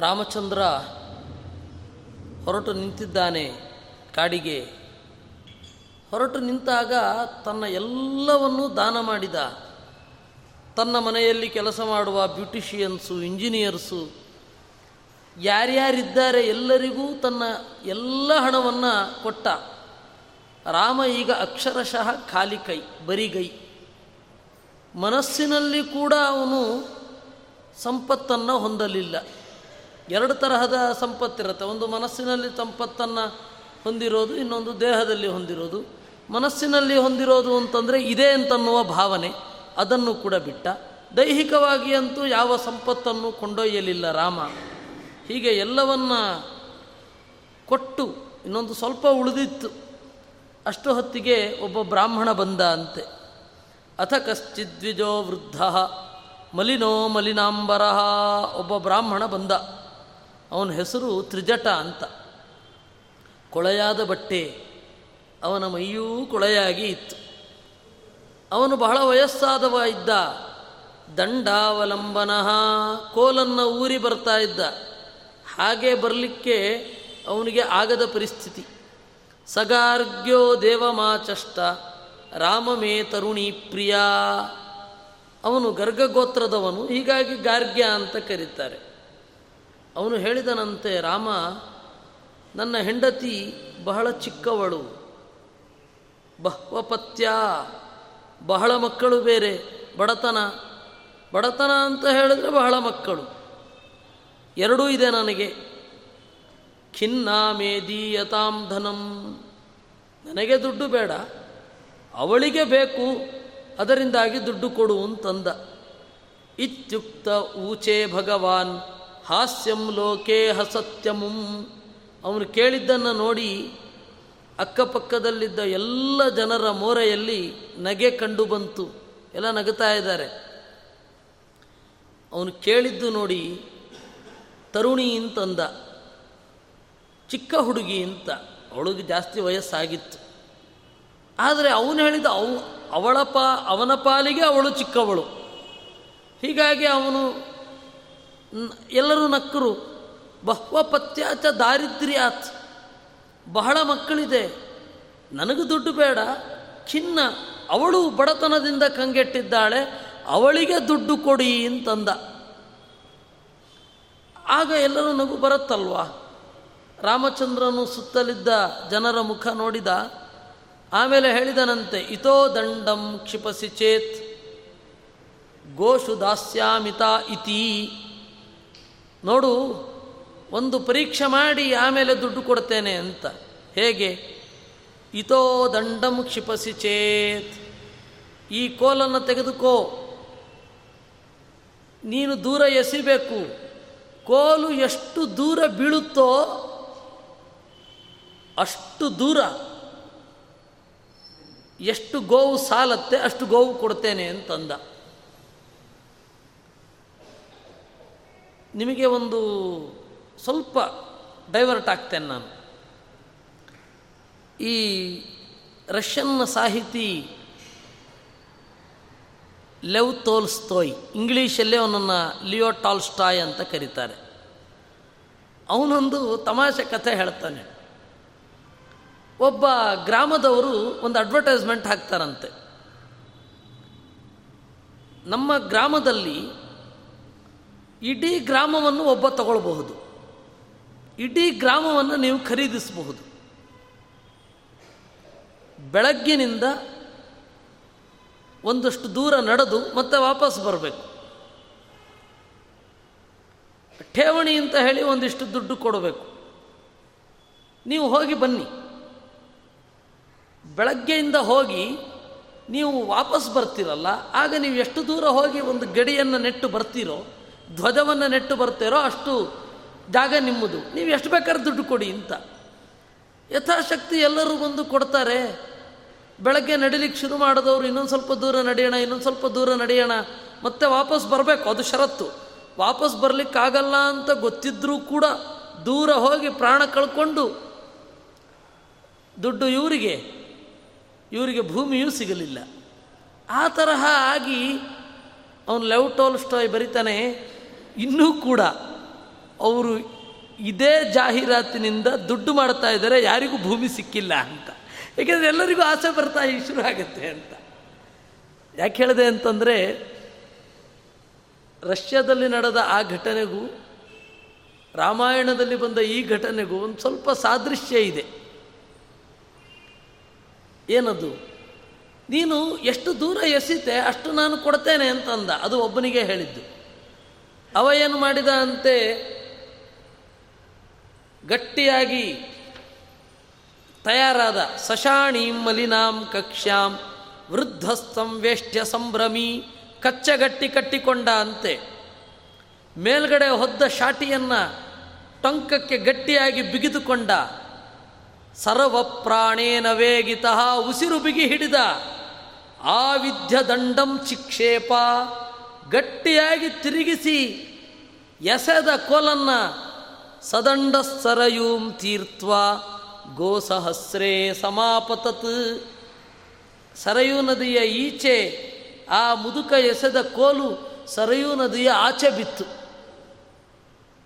ರಾಮಚಂದ್ರ ಹೊರಟು ನಿಂತಿದ್ದಾನೆ ಕಾಡಿಗೆ. ಹೊರಟು ನಿಂತಾಗ ತನ್ನ ಎಲ್ಲವನ್ನೂ ದಾನ ಮಾಡಿದ. ತನ್ನ ಮನೆಯಲ್ಲಿ ಕೆಲಸ ಮಾಡುವ ಬ್ಯೂಟಿಷಿಯನ್ಸು, ಇಂಜಿನಿಯರ್ಸು, ಯಾರ್ಯಾರಿದ್ದಾರೆ ಎಲ್ಲರಿಗೂ ತನ್ನ ಎಲ್ಲ ಹಣವನ್ನು ಕೊಟ್ಟ. ರಾಮ ಈಗ ಅಕ್ಷರಶಃ ಖಾಲಿ ಕೈ ಬರಿಗೈ ಮನಸ್ಸಿನಲ್ಲಿ ಕೂಡ ಅವನು ಸಂಪತ್ತನ್ನು ಹೊಂದಲಿಲ್ಲ. ಎರಡು ತರಹದ ಸಂಪತ್ತಿರುತ್ತೆ. ಒಂದು ಮನಸ್ಸಿನಲ್ಲಿ ಸಂಪತ್ತನ್ನು ಹೊಂದಿರೋದು, ಇನ್ನೊಂದು ದೇಹದಲ್ಲಿ ಹೊಂದಿರೋದು. ಮನಸ್ಸಿನಲ್ಲಿ ಹೊಂದಿರೋದು ಅಂತಂದರೆ ಇದೆ ಅಂತನ್ನುವ ಭಾವನೆ, ಅದನ್ನು ಕೂಡ ಬಿಟ್ಟ. ದೈಹಿಕವಾಗಿ ಅಂತೂ ಯಾವ ಸಂಪತ್ತನ್ನು ಕೊಂಡೊಯ್ಯಲಿಲ್ಲ ರಾಮ. ಹೀಗೆ ಎಲ್ಲವನ್ನ ಕೊಟ್ಟು, ಇನ್ನೊಂದು ಸ್ವಲ್ಪ ಉಳಿದಿತ್ತು. ಅಷ್ಟು ಹೊತ್ತಿಗೆ ಒಬ್ಬ ಬ್ರಾಹ್ಮಣ ಬಂದ ಅಂತೆ. ಅಥ ಕಶ್ಚಿದ್ವಿಜೋ ವೃದ್ಧ ಮಲಿನೋ ಮಲಿನಾಂಬರ ಒಬ್ಬ ಬ್ರಾಹ್ಮಣ ಬಂದ. ಅವನ ಹೆಸರು ತ್ರಿಜಟ ಅಂತ. ಕೊಳೆಯಾದ ಬಟ್ಟೆ ಅವನ ಮೈಯೂ ಕೊಳೆಯಾಗಿ ಇತ್ತು. ಅವನು ಬಹಳ ವಯಸ್ಸಾದವ ಇದ್ದ. ದಂಡಾವಲಂಬನ ಕೋಲನ್ನು ಊರಿ ಬರ್ತಾ ಇದ್ದ. ಹಾಗೆ ಬರಲಿಕ್ಕೆ ಅವನಿಗೆ ಆಗದ ಪರಿಸ್ಥಿತಿ. ಸಗಾರ್ಗ್ಯೋ ದೇವಮಾಚಷ್ಟ ರಾಮಮೇ ತರುಣಿ ಪ್ರಿಯ. ಅವನು ಗರ್ಗಗೋತ್ರದವನು, ಹೀಗಾಗಿ ಗಾರ್ಗ್ಯ ಅಂತ ಕರೀತಾರೆ. ಅವನು ಹೇಳಿದನಂತೆ, ರಾಮ, ನನ್ನ ಹೆಂಡತಿ ಬಹಳ ಚಿಕ್ಕವಳು. ಬಹ್ವಪತ್ಯ, ಬಹಳ ಮಕ್ಕಳು ಬೇರೆ, ಬಡತನ ಬಡತನ ಅಂತ ಹೇಳಿದ್ರೆ ಬಹಳ ಮಕ್ಕಳು. ಎರಡೂ ಇದೆ ನನಗೆ. ಖಿನ್ನ ಮೇದೀಯತಾಂ ಧನಂ. ನನಗೆ ದುಡ್ಡು ಬೇಡ, ಅವಳಿಗೆ ಬೇಕು, ಅದರಿಂದಾಗಿ ದುಡ್ಡು ಕೊಡು ಅಂತಂದ. ಇತ್ಯುಕ್ತ ಊಚೆ ಭಗವಾನ್ ಹಾಸ್ಯಂ ಲೋಕೇ ಹಸತ್ಯಮುಂ. ಅವನು ಕೇಳಿದ್ದನ್ನು ನೋಡಿ ಅಕ್ಕಪಕ್ಕದಲ್ಲಿದ್ದ ಎಲ್ಲ ಜನರ ಮೋರೆಯಲ್ಲಿ ನಗೆ ಕಂಡು ಬಂತು. ಎಲ್ಲ ನಗುತ್ತಾ ಇದ್ದಾರೆ. ಅವನು ಕೇಳಿದ್ದು ನೋಡಿ, ತರುಣಿ ಅಂತಂದ ಚಿಕ್ಕ ಹುಡುಗಿ ಅಂತ ಅವಳಿಗೆ ಜಾಸ್ತಿ ವಯಸ್ಸಾಗಿತ್ತು. ಆದರೆ ಅವನು ಹೇಳಿದ ಅವು, ಅವಳ ಪಾ, ಅವನ ಪಾಲಿಗೆ ಅವಳು ಚಿಕ್ಕವಳು. ಹೀಗಾಗಿ ಅವನು ಎಲ್ಲರೂ ನಕ್ಕರು. ಬಹ್ವ ಪತ್ಯಾಚ ದಾರಿದ್ರ್ಯಾತ್. ಬಹಳ ಮಕ್ಕಳಿದೆ. ನನಗೂ ದುಡ್ಡು ಬೇಡ. ಖಿನ್ನ, ಅವಳು ಬಡತನದಿಂದ ಕಂಗೆಟ್ಟಿದ್ದಾಳೆ. ಅವಳಿಗೆ ದುಡ್ಡು ಕೊಡಿ ಅಂತಂದ. ಆಗ ಎಲ್ಲರೂ ನಗು ಬರುತ್ತಲ್ವಾ? ರಾಮಚಂದ್ರನು ಸುತ್ತಲಿದ್ದ ಜನರ ಮುಖ ನೋಡಿದ. ಆಮೇಲೆ ಹೇಳಿದನಂತೆ, ಇತೋ ದಂಡಂ ಕ್ಷಿಪಸಿ ಚೇತ್. ಗೋಷು ದಾಸ್ಯಾಮಿತ ಇತಿ. ನೋಡು, ಒಂದು ಪರೀಕ್ಷೆ ಮಾಡಿ ಆಮೇಲೆ ದುಡ್ಡು ಕೊಡ್ತೇನೆ ಅಂತ. ಹೇಗೆ? ಇತೋ ದಂಡಂ ಕ್ಷಿಪಸಿ ಚೇತ್. ಈ ಕೋಲನ್ನು ತೆಗೆದುಕೋ. ನೀನು ದೂರ ಎಸಿಬೇಕು. ಕೋಲು ಎಷ್ಟು ದೂರ ಬೀಳುತ್ತೋ ಅಷ್ಟು ದೂರ. ಎಷ್ಟು ಗೋವು ಸಾಲತ್ತೆ ಅಷ್ಟು ಗೋವು ಕೊಡ್ತೇನೆ ಅಂತಂದ. ನಿಮಗೆ ಒಂದು ಸ್ವಲ್ಪ ಡೈವರ್ಟ್ ಆಗ್ತೇನೆ ನಾನು. ಈ ರಷ್ಯನ್ ಸಾಹಿತಿ ಲೆವ್ ತೋಲ್ಸ್ತೋಯ್, ಇಂಗ್ಲೀಷಲ್ಲೇ ಅವನನ್ನು ಲಿಯೋ ಟಾಲ್ಸ್ಟಾಯ್ ಅಂತ ಕರೀತಾರೆ. ಅವನೊಂದು ತಮಾಷೆ ಕಥೆ ಹೇಳ್ತಾನೆ. ಒಬ್ಬ ಗ್ರಾಮದವರು ಒಂದು ಅಡ್ವರ್ಟೈಸ್ಮೆಂಟ್ ಹಾಕ್ತಾರಂತೆ. ನಮ್ಮ ಗ್ರಾಮದಲ್ಲಿ ಇಡೀ ಗ್ರಾಮವನ್ನು ಒಬ್ಬ ತಗೊಳ್ಬಹುದು. ಇಡೀ ಗ್ರಾಮವನ್ನು ನೀವು ಖರೀದಿಸಬಹುದು. ಬೆಳಗ್ಗಿನಿಂದ ಒಂದಷ್ಟು ದೂರ ನಡೆದು ಮತ್ತೆ ವಾಪಸ್ ಬರಬೇಕು. ಠೇವಣಿ ಅಂತ ಹೇಳಿ ಒಂದಿಷ್ಟು ದುಡ್ಡು ಕೊಡಬೇಕು. ನೀವು ಹೋಗಿ ಬನ್ನಿ. ಬೆಳಗ್ಗೆಯಿಂದ ಹೋಗಿ ನೀವು ವಾಪಸ್ ಬರ್ತೀರಲ್ಲ, ಆಗ ನೀವು ಎಷ್ಟು ದೂರ ಹೋಗಿ ಒಂದು ಗಡಿಯನ್ನು ನೆಟ್ಟು ಬರ್ತೀರೋ ಧ್ವಜವನ್ನು ನೆಟ್ಟು ಬರ್ತೀರೋ ಅಷ್ಟು ಜಾಗ ನಿಮ್ಮದು. ನೀವು ಎಷ್ಟು ಬೇಕಾದ್ರೆ ದುಡ್ಡು ಕೊಡಿ ಅಂತ. ಯಥಾಶಕ್ತಿ ಎಲ್ಲರೂ ಬಂದು ಕೊಡ್ತಾರೆ. ಬೆಳಗ್ಗೆ ನಡಿಲಿಕ್ಕೆ ಶುರು ಮಾಡಿದವರು ಇನ್ನೊಂದು ಸ್ವಲ್ಪ ದೂರ ನಡೆಯೋಣ, ಇನ್ನೊಂದು ಸ್ವಲ್ಪ ದೂರ ನಡೆಯೋಣ. ಮತ್ತೆ ವಾಪಸ್ ಬರಬೇಕು, ಅದು ಷರತ್ತು. ವಾಪಸ್ ಬರಲಿಕ್ಕಾಗಲ್ಲ ಅಂತ ಗೊತ್ತಿದ್ರೂ ಕೂಡ ದೂರ ಹೋಗಿ ಪ್ರಾಣ ಕಳ್ಕೊಂಡು ದುಡ್ಡು ಇವರಿಗೆ. ಇವರಿಗೆ ಭೂಮಿಯೂ ಸಿಗಲಿಲ್ಲ. ಆ ತರಹ ಆಗಿ ಅವನು ಲೆವ್ ಟೋಲ್ಸ್ಟಾಯ್ ಬರಿತಾನೆ ಇನ್ನೂ ಕೂಡ ಅವರು ಇದೇ ಜಾಹೀರಾತಿನಿಂದ ದುಡ್ಡು ಮಾಡ್ತಾ ಇದ್ದಾರೆ, ಯಾರಿಗೂ ಭೂಮಿ ಸಿಕ್ಕಿಲ್ಲ ಅಂತ. ಏಕೆಂದರೆ ಎಲ್ಲರಿಗೂ ಆಸೆ ಬರ್ತಾ ಶುರು ಆಗುತ್ತೆ ಅಂತ. ಯಾಕೆ ಹೇಳಿದೆ ಅಂತಂದರೆ, ರಷ್ಯಾದಲ್ಲಿ ನಡೆದ ಆ ಘಟನೆಗೂ, ರಾಮಾಯಣದಲ್ಲಿ ಬಂದ ಈ ಘಟನೆಗೂ ಒಂದು ಸ್ವಲ್ಪ ಸಾದೃಶ್ಯ ಇದೆ. ಏನದು? ನೀನು ಎಷ್ಟು ದೂರ ಎಸಿತೆ ಅಷ್ಟು ನಾನು ಕೊಡ್ತೇನೆ ಅಂತಂದ. ಅದು ಒಬ್ಬನಿಗೆ ಹೇಳಿದ್ದು. ಅವ ಏನು ಮಾಡಿದ ಅಂತೆ? ಗಟ್ಟಿಯಾಗಿ ತಯಾರಾದ ಸಶಾಣೀಂ ಮಲಿನಾಂ ಕಕ್ಷ್ಯಾಂ ವೃದ್ಧಸ್ತಂ ವೇಷ್ಟ್ಯ ಸಂಭ್ರಮಿ ಕಚ್ಚಗಟ್ಟಿ ಕಟ್ಟಿಕೊಂಡ ಅಂತೆ. ಮೇಲ್ಗಡೆ ಹೊದ್ದ ಶಾಟಿಯನ್ನು ಟೊಂಕಕ್ಕೆ ಗಟ್ಟಿಯಾಗಿ ಬಿಗಿದುಕೊಂಡ. ಸರ್ವ ಪ್ರಾಣೇನ ವೇಗಿತ ಉಸಿರು ಬಿಗಿ ಹಿಡಿದ. ಆವಿದ್ಯ ದಂಡಂ ಚಿಕ್ಷೇಪ ಗಟ್ಟಿಯಾಗಿ ತಿರುಗಿಸಿ ಎಸೆದ ಕೋಲನ್ನ ಸದಂಡ ಸರಯೂಂ ತೀರ್ತ್ವ ಗೋಸಹಸ್ರೇ ಸಮಾಪತತ್. ಸರಯೂ ನದಿಯ ಈಚೆ ಆ ಮುದುಕ ಎಸೆದ ಕೋಲು ಸರಯೂ ನದಿಯ ಆಚೆ ಬಿತ್ತು.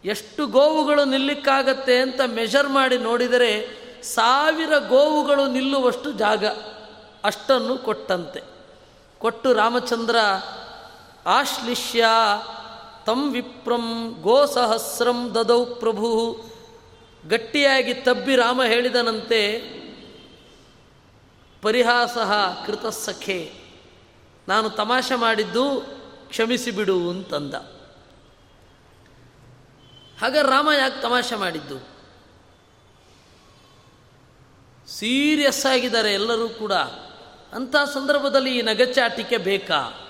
ಎಷ್ಟು ಗೋವುಗಳು ನಿಲ್ಲಿಕ್ಕಾಗತ್ತೆ ಅಂತ ಮೆಷರ್ ಮಾಡಿ ನೋಡಿದರೆ ಸಾವಿರ ಗೋವುಗಳು ನಿಲ್ಲುವಷ್ಟು ಜಾಗ ಅಷ್ಟನ್ನು ಕೊಟ್ಟಂತೆ. ಕೊಟ್ಟು ರಾಮಚಂದ್ರ ಆಶ್ಲಿಷ್ಯ ತಂ ವಿಪ್ರಂ ಗೋಸಹಸ್ರಂ ದದೌ ಪ್ರಭು. ಗಟ್ಟಿಯಾಗಿ ತಬ್ಬಿ ರಾಮ ಹೇಳಿದನಂತೆ, ಪರಿಹಾಸ ಕೃತ ಸಖೆ ನಾನು ತಮಾಷೆ ಮಾಡಿದ್ದು ಕ್ಷಮಿಸಿಬಿಡು ಅಂತಂದ. ಹಾಗ ರಾಮ ಯಾಕೆ ತಮಾಷೆ ಮಾಡಿದ್ದು? ಸೀರಿಯಸ್ ಆಗಿದ್ದಾರೆ ಎಲ್ಲರೂ ಕೂಡ. ಅಂಥ ಸಂದರ್ಭದಲ್ಲಿ ಈ ನಗಚಾಟಿಕೆ ಬೇಕಾ?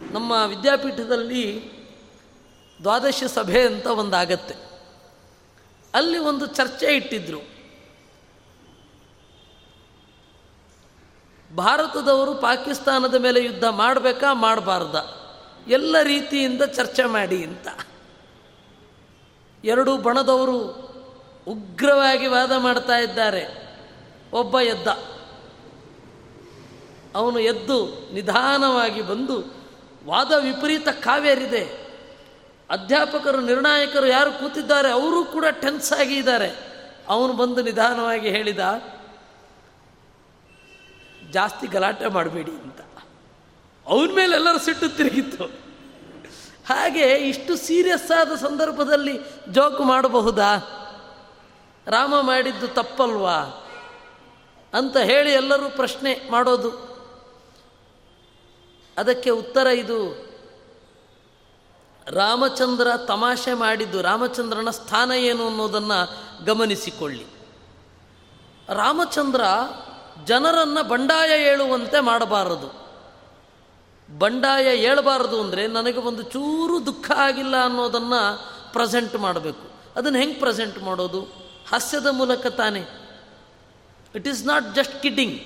ನಮ್ಮ ವಿದ್ಯಾಪೀಠದಲ್ಲಿ ದ್ವಾದಶ ಸಭೆ ಅಂತ ಒಂದಾಗತ್ತೆ. ಅಲ್ಲಿ ಒಂದು ಚರ್ಚೆ ಇಟ್ಟಿದ್ರು. ಭಾರತದವರು ಪಾಕಿಸ್ತಾನದ ಮೇಲೆ ಯುದ್ಧ ಮಾಡಬೇಕಾ ಮಾಡಬಾರ್ದ? ಎಲ್ಲ ರೀತಿಯಿಂದ ಚರ್ಚೆ ಮಾಡಿ ಅಂತ. ಎರಡು ಬಣದವರು ಉಗ್ರವಾಗಿ ವಾದ ಮಾಡ್ತಾ ಇದ್ದಾರೆ. ಒಬ್ಬ ಎದ್ದ. ಅವನು ಎದ್ದು ನಿಧಾನವಾಗಿ ಬಂದು ವಾದ ವಿಪರೀತ ಕಾವೇರಿದೆ. ಅಧ್ಯಾಪಕರು, ನಿರ್ಣಾಯಕರು ಯಾರು ಕೂತಿದ್ದಾರೆ, ಅವರು ಕೂಡ ಟೆನ್ಸ್ ಆಗಿ ಇದ್ದಾರೆ. ಅವನು ಬಂದು ನಿಧಾನವಾಗಿ ಹೇಳಿದ, ಜಾಸ್ತಿ ಗಲಾಟೆ ಮಾಡಬೇಡಿ ಅಂತ. ಅವನ ಮೇಲೆ ಎಲ್ಲರೂ ಸಿಟ್ಟು ತಿರುಗಿತ್ತು. ಹಾಗೆ ಇಷ್ಟು ಸೀರಿಯಸ್ ಆದ ಸಂದರ್ಭದಲ್ಲಿ ಜೋಕ್ ಮಾಡಬಹುದಾ? ರಾಮ ಮಾಡಿದ್ದು ತಪ್ಪಲ್ವಾ? ಅಂತ ಹೇಳಿ ಎಲ್ಲರೂ ಪ್ರಶ್ನೆ ಮಾಡೋದು. ಅದಕ್ಕೆ ಉತ್ತರ ಇದು. ರಾಮಚಂದ್ರ ತಮಾಷೆ ಮಾಡಿದ್ದು ರಾಮಚಂದ್ರನ ಸ್ಥಾನ ಏನು ಅನ್ನೋದನ್ನು ಗಮನಿಸಿಕೊಳ್ಳಿ. ರಾಮಚಂದ್ರ ಜನರನ್ನು ಬಂಡಾಯ ಏಳುವಂತೆ ಮಾಡಬಾರದು. ಬಂಡಾಯ ಏಳಬಾರದು ಅಂದರೆ ನನಗೆ ಒಂದು ಚೂರು ದುಃಖ ಆಗಿಲ್ಲ ಅನ್ನೋದನ್ನು ಪ್ರೆಸೆಂಟ್ ಮಾಡಬೇಕು. ಅದನ್ನು ಹೆಂಗೆ ಪ್ರೆಸೆಂಟ್ ಮಾಡೋದು? ಹಾಸ್ಯದ ಮೂಲಕ ತಾನೇ. It is not just kidding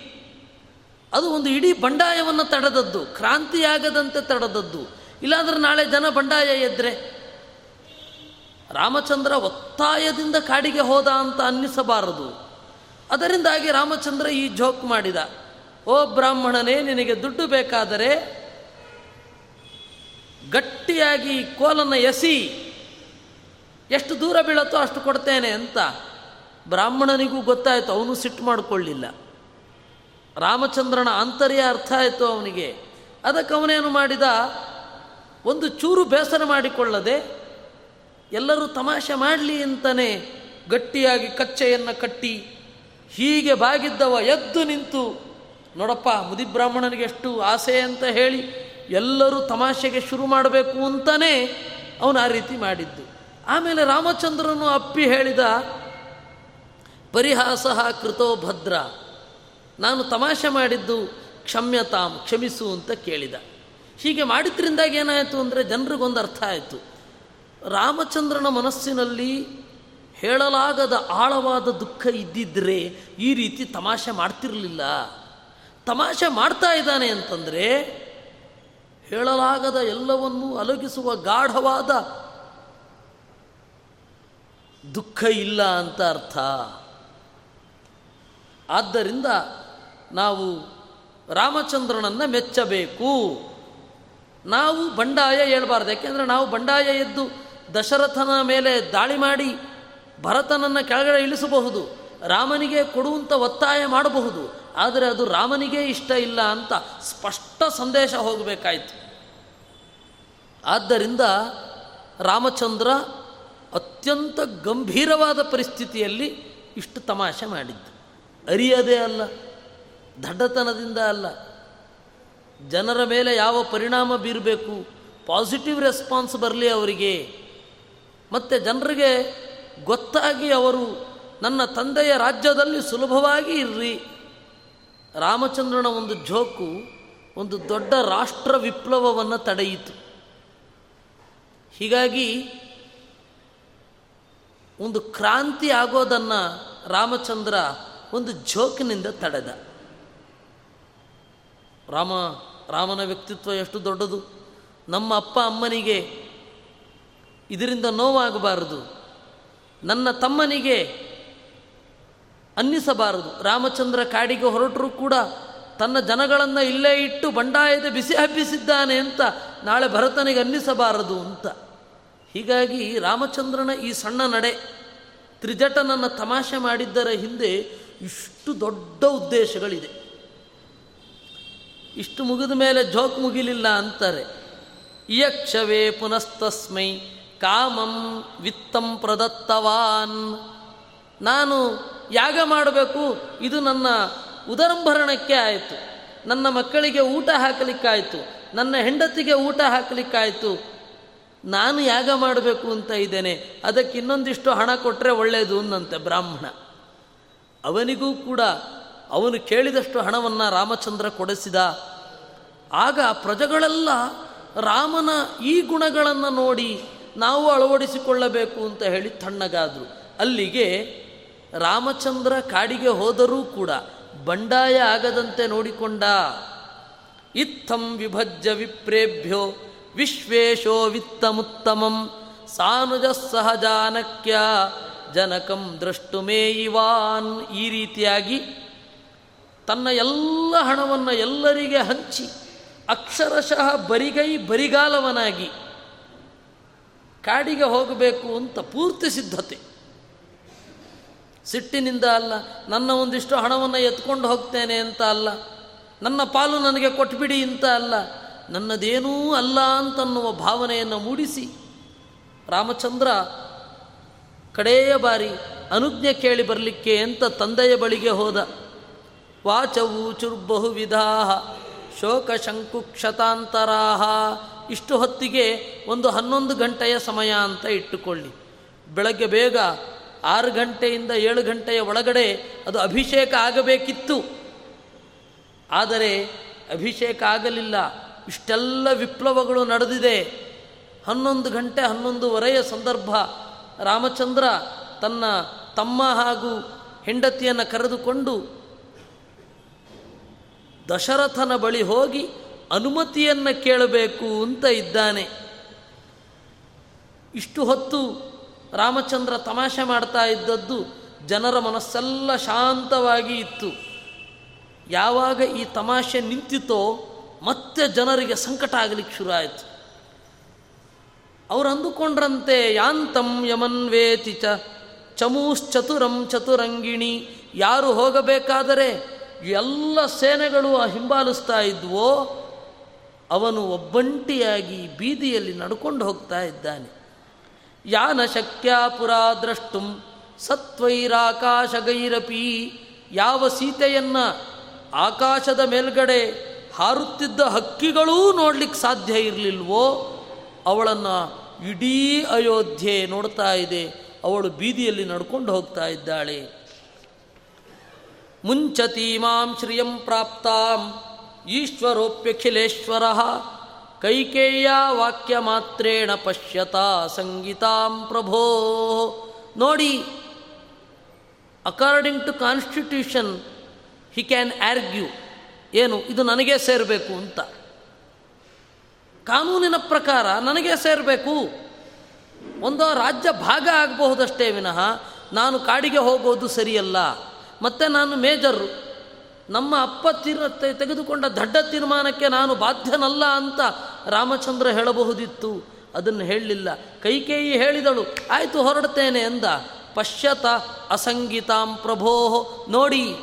ಅದು ಒಂದು ಇಡೀ ಬಂಡಾಯವನ್ನು ತಡೆದದ್ದು, ಕ್ರಾಂತಿಯಾಗದಂತೆ ತಡೆದದ್ದು. ಇಲ್ಲಾಂದ್ರೆ ನಾಳೆ ಜನ ಬಂಡಾಯ ಎದ್ರೆ? ರಾಮಚಂದ್ರ ಒತ್ತಾಯದಿಂದ ಕಾಡಿಗೆ ಹೋದ ಅಂತ ಅನ್ನಿಸಬಾರದು. ಅದರಿಂದಾಗಿ ರಾಮಚಂದ್ರ ಈ ಜೋಕ್ ಮಾಡಿದ. ಓ ಬ್ರಾಹ್ಮಣನೇ, ನಿನಗೆ ದುಡ್ಡು ಬೇಕಾದರೆ ಗಟ್ಟಿಯಾಗಿ ಕೋಲನ್ನು ಎಸಿ. ಎಷ್ಟು ದೂರ ಬೀಳತ್ತೋ ಅಷ್ಟು ಕೊಡ್ತೇನೆ ಅಂತ. ಬ್ರಾಹ್ಮಣನಿಗೂ ಗೊತ್ತಾಯಿತು, ಅವನು ಸಿಟ್ಟು ಮಾಡಿಕೊಳ್ಳಿಲ್ಲ. ರಾಮಚಂದ್ರನ ಆಂತರ್ಯ ಅರ್ಥ ಆಯಿತು ಅವನಿಗೆ. ಅದಕ್ಕೆ ಅವನೇನು ಮಾಡಿದ? ಒಂದು ಚೂರು ಬೇಸರ ಮಾಡಿಕೊಳ್ಳದೆ, ಎಲ್ಲರೂ ತಮಾಷೆ ಮಾಡಲಿ ಅಂತಲೇ ಗಟ್ಟಿಯಾಗಿ ಕಚ್ಚೆಯನ್ನು ಕಟ್ಟಿ, ಹೀಗೆ ಬಾಗಿದ್ದವ ಎದ್ದು ನಿಂತು, ನೋಡಪ್ಪ, ಮುದಿ ಬ್ರಾಹ್ಮಣನಿಗೆ ಎಷ್ಟು ಆಸೆ ಅಂತ ಹೇಳಿ ಎಲ್ಲರೂ ತಮಾಷೆಗೆ ಶುರು ಮಾಡಬೇಕು ಅಂತಲೇ ಅವನು ಆ ರೀತಿ ಮಾಡಿದ್ದು. ಆಮೇಲೆ ರಾಮಚಂದ್ರನು ಅಪ್ಪಿ ಹೇಳಿದ, ಪರಿಹಾಸ ಕೃತೋ ಭದ್ರ. ನಾನು ತಮಾಷೆ ಮಾಡಿದ್ದು ಕ್ಷಮ್ಯತಾಂ, ಕ್ಷಮಿಸು ಅಂತ ಕೇಳಿದ. ಹೀಗೆ ಮಾಡಿದ್ರಿಂದಾಗಿ ಏನಾಯಿತು ಅಂದರೆ ಜನರಿಗೊಂದು ಅರ್ಥ ಆಯಿತು. ರಾಮಚಂದ್ರನ ಮನಸ್ಸಿನಲ್ಲಿ ಹೇಳಲಾಗದ ಆಳವಾದ ದುಃಖ ಇದ್ದಿದ್ದರೆ ಈ ರೀತಿ ತಮಾಷೆ ಮಾಡ್ತಿರಲಿಲ್ಲ. ತಮಾಷೆ ಮಾಡ್ತಾ ಇದ್ದಾನೆ ಅಂತಂದರೆ ಹೇಳಲಾಗದ ಎಲ್ಲವನ್ನೂ ಅಲಗಿಸುವ ಗಾಢವಾದ ದುಃಖ ಇಲ್ಲ ಅಂತ ಅರ್ಥ. ಆದ್ದರಿಂದ ನಾವು ರಾಮಚಂದ್ರನನ್ನು ಮೆಚ್ಚಬೇಕು. ನಾವು ಬಂಡಾಯ ಹೇಳ್ಬಾರ್ದು. ಯಾಕೆಂದರೆ ನಾವು ಬಂಡಾಯ ಎದ್ದು ದಶರಥನ ಮೇಲೆ ದಾಳಿ ಮಾಡಿ ಭರತನನ್ನು ಕೆಳಗಡೆ ಇಳಿಸಬಹುದು. ರಾಮನಿಗೆ ಕೊಡುವಂಥ ಒತ್ತಾಯ ಮಾಡಬಹುದು. ಆದರೆ ಅದು ರಾಮನಿಗೆ ಇಷ್ಟ ಇಲ್ಲ ಅಂತ ಸ್ಪಷ್ಟ ಸಂದೇಶ ಹೋಗಬೇಕಾಯಿತು. ಆದ್ದರಿಂದ ರಾಮಚಂದ್ರ ಅತ್ಯಂತ ಗಂಭೀರವಾದ ಪರಿಸ್ಥಿತಿಯಲ್ಲಿ ಇಷ್ಟು ತಮಾಷೆ ಮಾಡಿದ್ದು. ಅರಿಯದೇ ಅಲ್ಲ. ದಡ್ಡತನದಿಂದ ಅಲ್ಲ. ಜನರ ಮೇಲೆ ಯಾವ ಪರಿಣಾಮ ಬೀರಬೇಕು? ಪಾಸಿಟಿವ್ ರೆಸ್ಪಾನ್ಸ್ ಬರಲಿ ಅವರಿಗೆ. ಮತ್ತು ಜನರಿಗೆ ಗೊತ್ತಾಗಿ ಅವರು ನನ್ನ ತಂದೆಯ ರಾಜ್ಯದಲ್ಲಿ ಸುಲಭವಾಗಿ ಇರ್ರಿ. ರಾಮಚಂದ್ರನ ಒಂದು ಜೋಕು ಒಂದು ದೊಡ್ಡ ರಾಷ್ಟ್ರ ವಿಪ್ಲವವನ್ನು ತಡೆಯಿತು. ಹೀಗಾಗಿ ಒಂದು ಕ್ರಾಂತಿ ಆಗೋದನ್ನು ರಾಮಚಂದ್ರ ಒಂದು ಜೋಕಿನಿಂದ ತಡೆದ. ರಾಮ, ರಾಮನ ವ್ಯಕ್ತಿತ್ವ ಎಷ್ಟು ದೊಡ್ಡದು. ನಮ್ಮ ಅಪ್ಪ ಅಮ್ಮನಿಗೆ ಇದರಿಂದ ನೋವಾಗಬಾರದು. ನನ್ನ ತಮ್ಮನಿಗೆ ಅನ್ನಿಸಬಾರದು. ರಾಮಚಂದ್ರ ಕಾಡಿಗೆ ಹೊರಟರೂ ಕೂಡ ತನ್ನ ಜನಗಳನ್ನು ಇಲ್ಲೇ ಇಟ್ಟು ಬಂಡಾಯದ ಬಿಸಿ ಹಬ್ಬಿಸಿದ್ದಾನೆ ಅಂತ ನಾಳೆ ಭರತನಿಗೆ ಅನ್ನಿಸಬಾರದು ಅಂತ. ಹೀಗಾಗಿ ರಾಮಚಂದ್ರನ ಈ ಸಣ್ಣ ನಡೆ ತ್ರಿಜಟನನ್ನು ತಮಾಷೆ ಮಾಡಿದ್ದರ ಹಿಂದೆ ಇಷ್ಟು ದೊಡ್ಡ ಉದ್ದೇಶಗಳಿದೆ. ಇಷ್ಟು ಮುಗಿದ ಮೇಲೆ ಜೋಕ್ ಮುಗಿಲಿಲ್ಲ ಅಂತಾರೆ. ಇಯಕ್ಷವೇ ಪುನಸ್ತಸ್ಮೈ ಕಾಮಂ ವಿತ್ತಂ ಪ್ರದತ್ತವಾನ್. ನಾನು ಯಾಗ ಮಾಡಬೇಕು? ಇದು ನನ್ನ ಉದರಂಭರಣಕ್ಕೆ ಆಯಿತು. ನನ್ನ ಮಕ್ಕಳಿಗೆ ಊಟ ಹಾಕಲಿಕ್ಕಾಯಿತು. ನನ್ನ ಹೆಂಡತಿಗೆ ಊಟ ಹಾಕಲಿಕ್ಕಾಯಿತು. ನಾನು ಯಾಗ ಮಾಡಬೇಕು ಅಂತ ಇದ್ದೇನೆ. ಅದಕ್ಕೆ ಇನ್ನೊಂದಿಷ್ಟು ಹಣ ಕೊಟ್ಟರೆ ಒಳ್ಳೆಯದು ಅನ್ನಂತೆ ಬ್ರಾಹ್ಮಣ. ಅವನಿಗೂ ಕೂಡ ಅವನು ಕೇಳಿದಷ್ಟು ಹಣವನ್ನು ರಾಮಚಂದ್ರ ಕೊಡಿಸಿದ. ಆಗ ಪ್ರಜೆಗಳೆಲ್ಲ ರಾಮನ ಈ ಗುಣಗಳನ್ನು ನೋಡಿ ನಾವು ಅಳವಡಿಸಿಕೊಳ್ಳಬೇಕು ಅಂತ ಹೇಳಿ ತಣ್ಣಗಾದರು. ಅಲ್ಲಿಗೆ ರಾಮಚಂದ್ರ ಕಾಡಿಗೆ ಹೋದರೂ ಕೂಡ ಬಂಡಾಯ ಆಗದಂತೆ ನೋಡಿಕೊಂಡ. ಇತ್ತಂ ವಿಭಜ್ಯ ವಿಪ್ರೇಭ್ಯೋ ವಿಶ್ವೇಶೋ ವಿತ್ತಮುತ್ತಮಂ ಸಾನುಜ ಸಹಜಾನಕ್ಯ ಜನಕಂ ದ್ರಷ್ಟುಮೇಯಿವಾನ್ ಈ ರೀತಿಯಾಗಿ ತನ್ನ ಎಲ್ಲ ಹಣವನ್ನು ಎಲ್ಲರಿಗೆ ಹಂಚಿ ಅಕ್ಷರಶಃ ಬರಿಗೈ ಬರಿಗಾಲವನಾಗಿ ಕಾಡಿಗೆ ಹೋಗಬೇಕು ಅಂತ ಪೂರ್ತಿ ಸಿದ್ಧತೆ. ಸಿಟ್ಟಿನಿಂದ ಅಲ್ಲ, ನನ್ನ ಒಂದಿಷ್ಟು ಹಣವನ್ನು ಎತ್ಕೊಂಡು ಹೋಗ್ತೇನೆ ಅಂತ ಅಲ್ಲ, ನನ್ನ ಪಾಲು ನನಗೆ ಕೊಟ್ಬಿಡಿ ಅಂತ ಅಲ್ಲ, ನನ್ನದೇನೂ ಅಲ್ಲ ಅಂತನ್ನುವ ಭಾವನೆಯನ್ನು ಮೂಡಿಸಿ ರಾಮಚಂದ್ರ ಕಡೆಯ ಬಾರಿ ಅನುಜ್ಞೆ ಕೇಳಿ ಬರಲಿಕ್ಕೆ ಅಂತ ತಂದೆಯ ಬಳಿಗೆ ಹೋದ. ವಾಚವು ಚುರ್ಬಹುವಿಧಾ ಶೋಕ ಶಂಕು ಕ್ಷತಾಂತರಾಹ ಇಷ್ಟು ಹೊತ್ತಿಗೆ ಒಂದು ಹನ್ನೊಂದು ಗಂಟೆಯ ಸಮಯ ಅಂತ ಇಟ್ಟುಕೊಳ್ಳಿ. ಬೆಳಗ್ಗೆ ಬೇಗ ಆರು ಗಂಟೆಯಿಂದ ಏಳು ಗಂಟೆಯ ಒಳಗಡೆ ಅದು ಅಭಿಷೇಕ ಆಗಬೇಕಿತ್ತು. ಆದರೆ ಅಭಿಷೇಕ ಆಗಲಿಲ್ಲ. ಇಷ್ಟೆಲ್ಲ ವಿಪ್ಲವಗಳು ನಡೆದಿದೆ. ಹನ್ನೊಂದು ಗಂಟೆ ಹನ್ನೊಂದುವರೆಯ ಸಂದರ್ಭ ರಾಮಚಂದ್ರ ತನ್ನ ತಮ್ಮ ಹಾಗೂ ಹೆಂಡತಿಯನ್ನು ಕರೆದುಕೊಂಡು ದಶರಥನ ಬಳಿ ಹೋಗಿ ಅನುಮತಿಯನ್ನು ಕೇಳಬೇಕು ಅಂತ ಇದ್ದಾನೆ. ಇಷ್ಟು ಹೊತ್ತು ರಾಮಚಂದ್ರ ತಮಾಷೆ ಮಾಡ್ತಾ ಇದ್ದದ್ದು ಜನರ ಮನಸ್ಸೆಲ್ಲ ಶಾಂತವಾಗಿ ಇತ್ತು. ಯಾವಾಗ ಈ ತಮಾಷೆ ನಿಂತಿತೋ ಮತ್ತೆ ಜನರಿಗೆ ಸಂಕಟ ಆಗಲಿಕ್ಕೆ ಶುರು ಆಯಿತು ಅವರು ಅಂದುಕೊಂಡ್ರಂತೆ ಯಾಂತಂ ಯಮನ್ವೇತಿ ಚ, ಚಮೂಶ್ಚತುರಂ ಚತುರಂಗಿಣಿ, ಯಾರು ಹೋಗಬೇಕಾದರೆ ಎಲ್ಲ ಸೇನೆಗಳು ಹಿಂಬಾಲಿಸ್ತಾ ಇದ್ವೋ, ಅವನು ಒಬ್ಬಂಟಿಯಾಗಿ ಬೀದಿಯಲ್ಲಿ ನಡ್ಕೊಂಡು ಹೋಗ್ತಾ ಇದ್ದಾನೆ. ಯಾನ ಶಕ್ಯ ಪುರಾ ದ್ರಷ್ಟುಂ ಸತ್ವೈರಾಕಾಶಗೈರಪಿ, ಯಾವ ಸೀತೆಯನ್ನು ಆಕಾಶದ ಮೇಲ್ಗಡೆ ಹಾರುತ್ತಿದ್ದ ಹಕ್ಕಿಗಳೂ ನೋಡ್ಲಿಕ್ಕೆ ಸಾಧ್ಯ ಇರಲಿಲ್ವೋ, ಅವಳನ್ನು ಇಡೀ ಅಯೋಧ್ಯೆ ನೋಡ್ತಾ ಇದೆ, ಅವಳು ಬೀದಿಯಲ್ಲಿ ನಡ್ಕೊಂಡು ಹೋಗ್ತಾ ಇದ್ದಾಳೆ. ಮುಂಚತೀಮಾಂ ಶ್ರಿಯಂ ಪ್ರಾಪ್ತಾಂ. ಈಶ್ವರೋಪ್ಯಖಿಲೇಶ್ವರ. ಕೈಕೇಯ ವಾಕ್ಯ ಮಾತ್ರೇಣ ಪಶ್ಯತಾ ಸಂಗೀತಾಂ ಪ್ರಭೋ. ನೋಡಿ according to constitution he can argue ಏನು, ಇದು ನನಗೆ ಸೇರಬೇಕು ಅಂತ. ಕಾನೂನಿನ ಪ್ರಕಾರ ನನಗೆ ಸೇರಬೇಕು. ಒಂದು ರಾಜ್ಯ ಭಾಗ ಆಗಬಹುದಷ್ಟೇ ವಿನಃ, ನಾನು ಕಾಡಿಗೆ ಹೋಗೋದು ಸರಿಯಲ್ಲ. ಮತ್ತು ನಾನು ಮೇಜರ್ರು ನಮ್ಮ ಅಪ್ಪ ತೀರ್ ತೆಗೆದುಕೊಂಡ ದಡ್ಡ ತೀರ್ಮಾನಕ್ಕೆ ನಾನು ಬಾಧ್ಯನಲ್ಲ ಅಂತ ರಾಮಚಂದ್ರ ಹೇಳಬಹುದಿತ್ತು. ಅದನ್ನು ಹೇಳಲಿಲ್ಲ. ಕೈಕೇಯಿ ಹೇಳಿದಳು, ಆಯಿತು ಹೊರಡ್ತೇನೆ ಎಂದ. ಪಶ್ಯತ ಅಸಂಗಿತಾಂ ಪ್ರಭೋ ನೋಡಿ.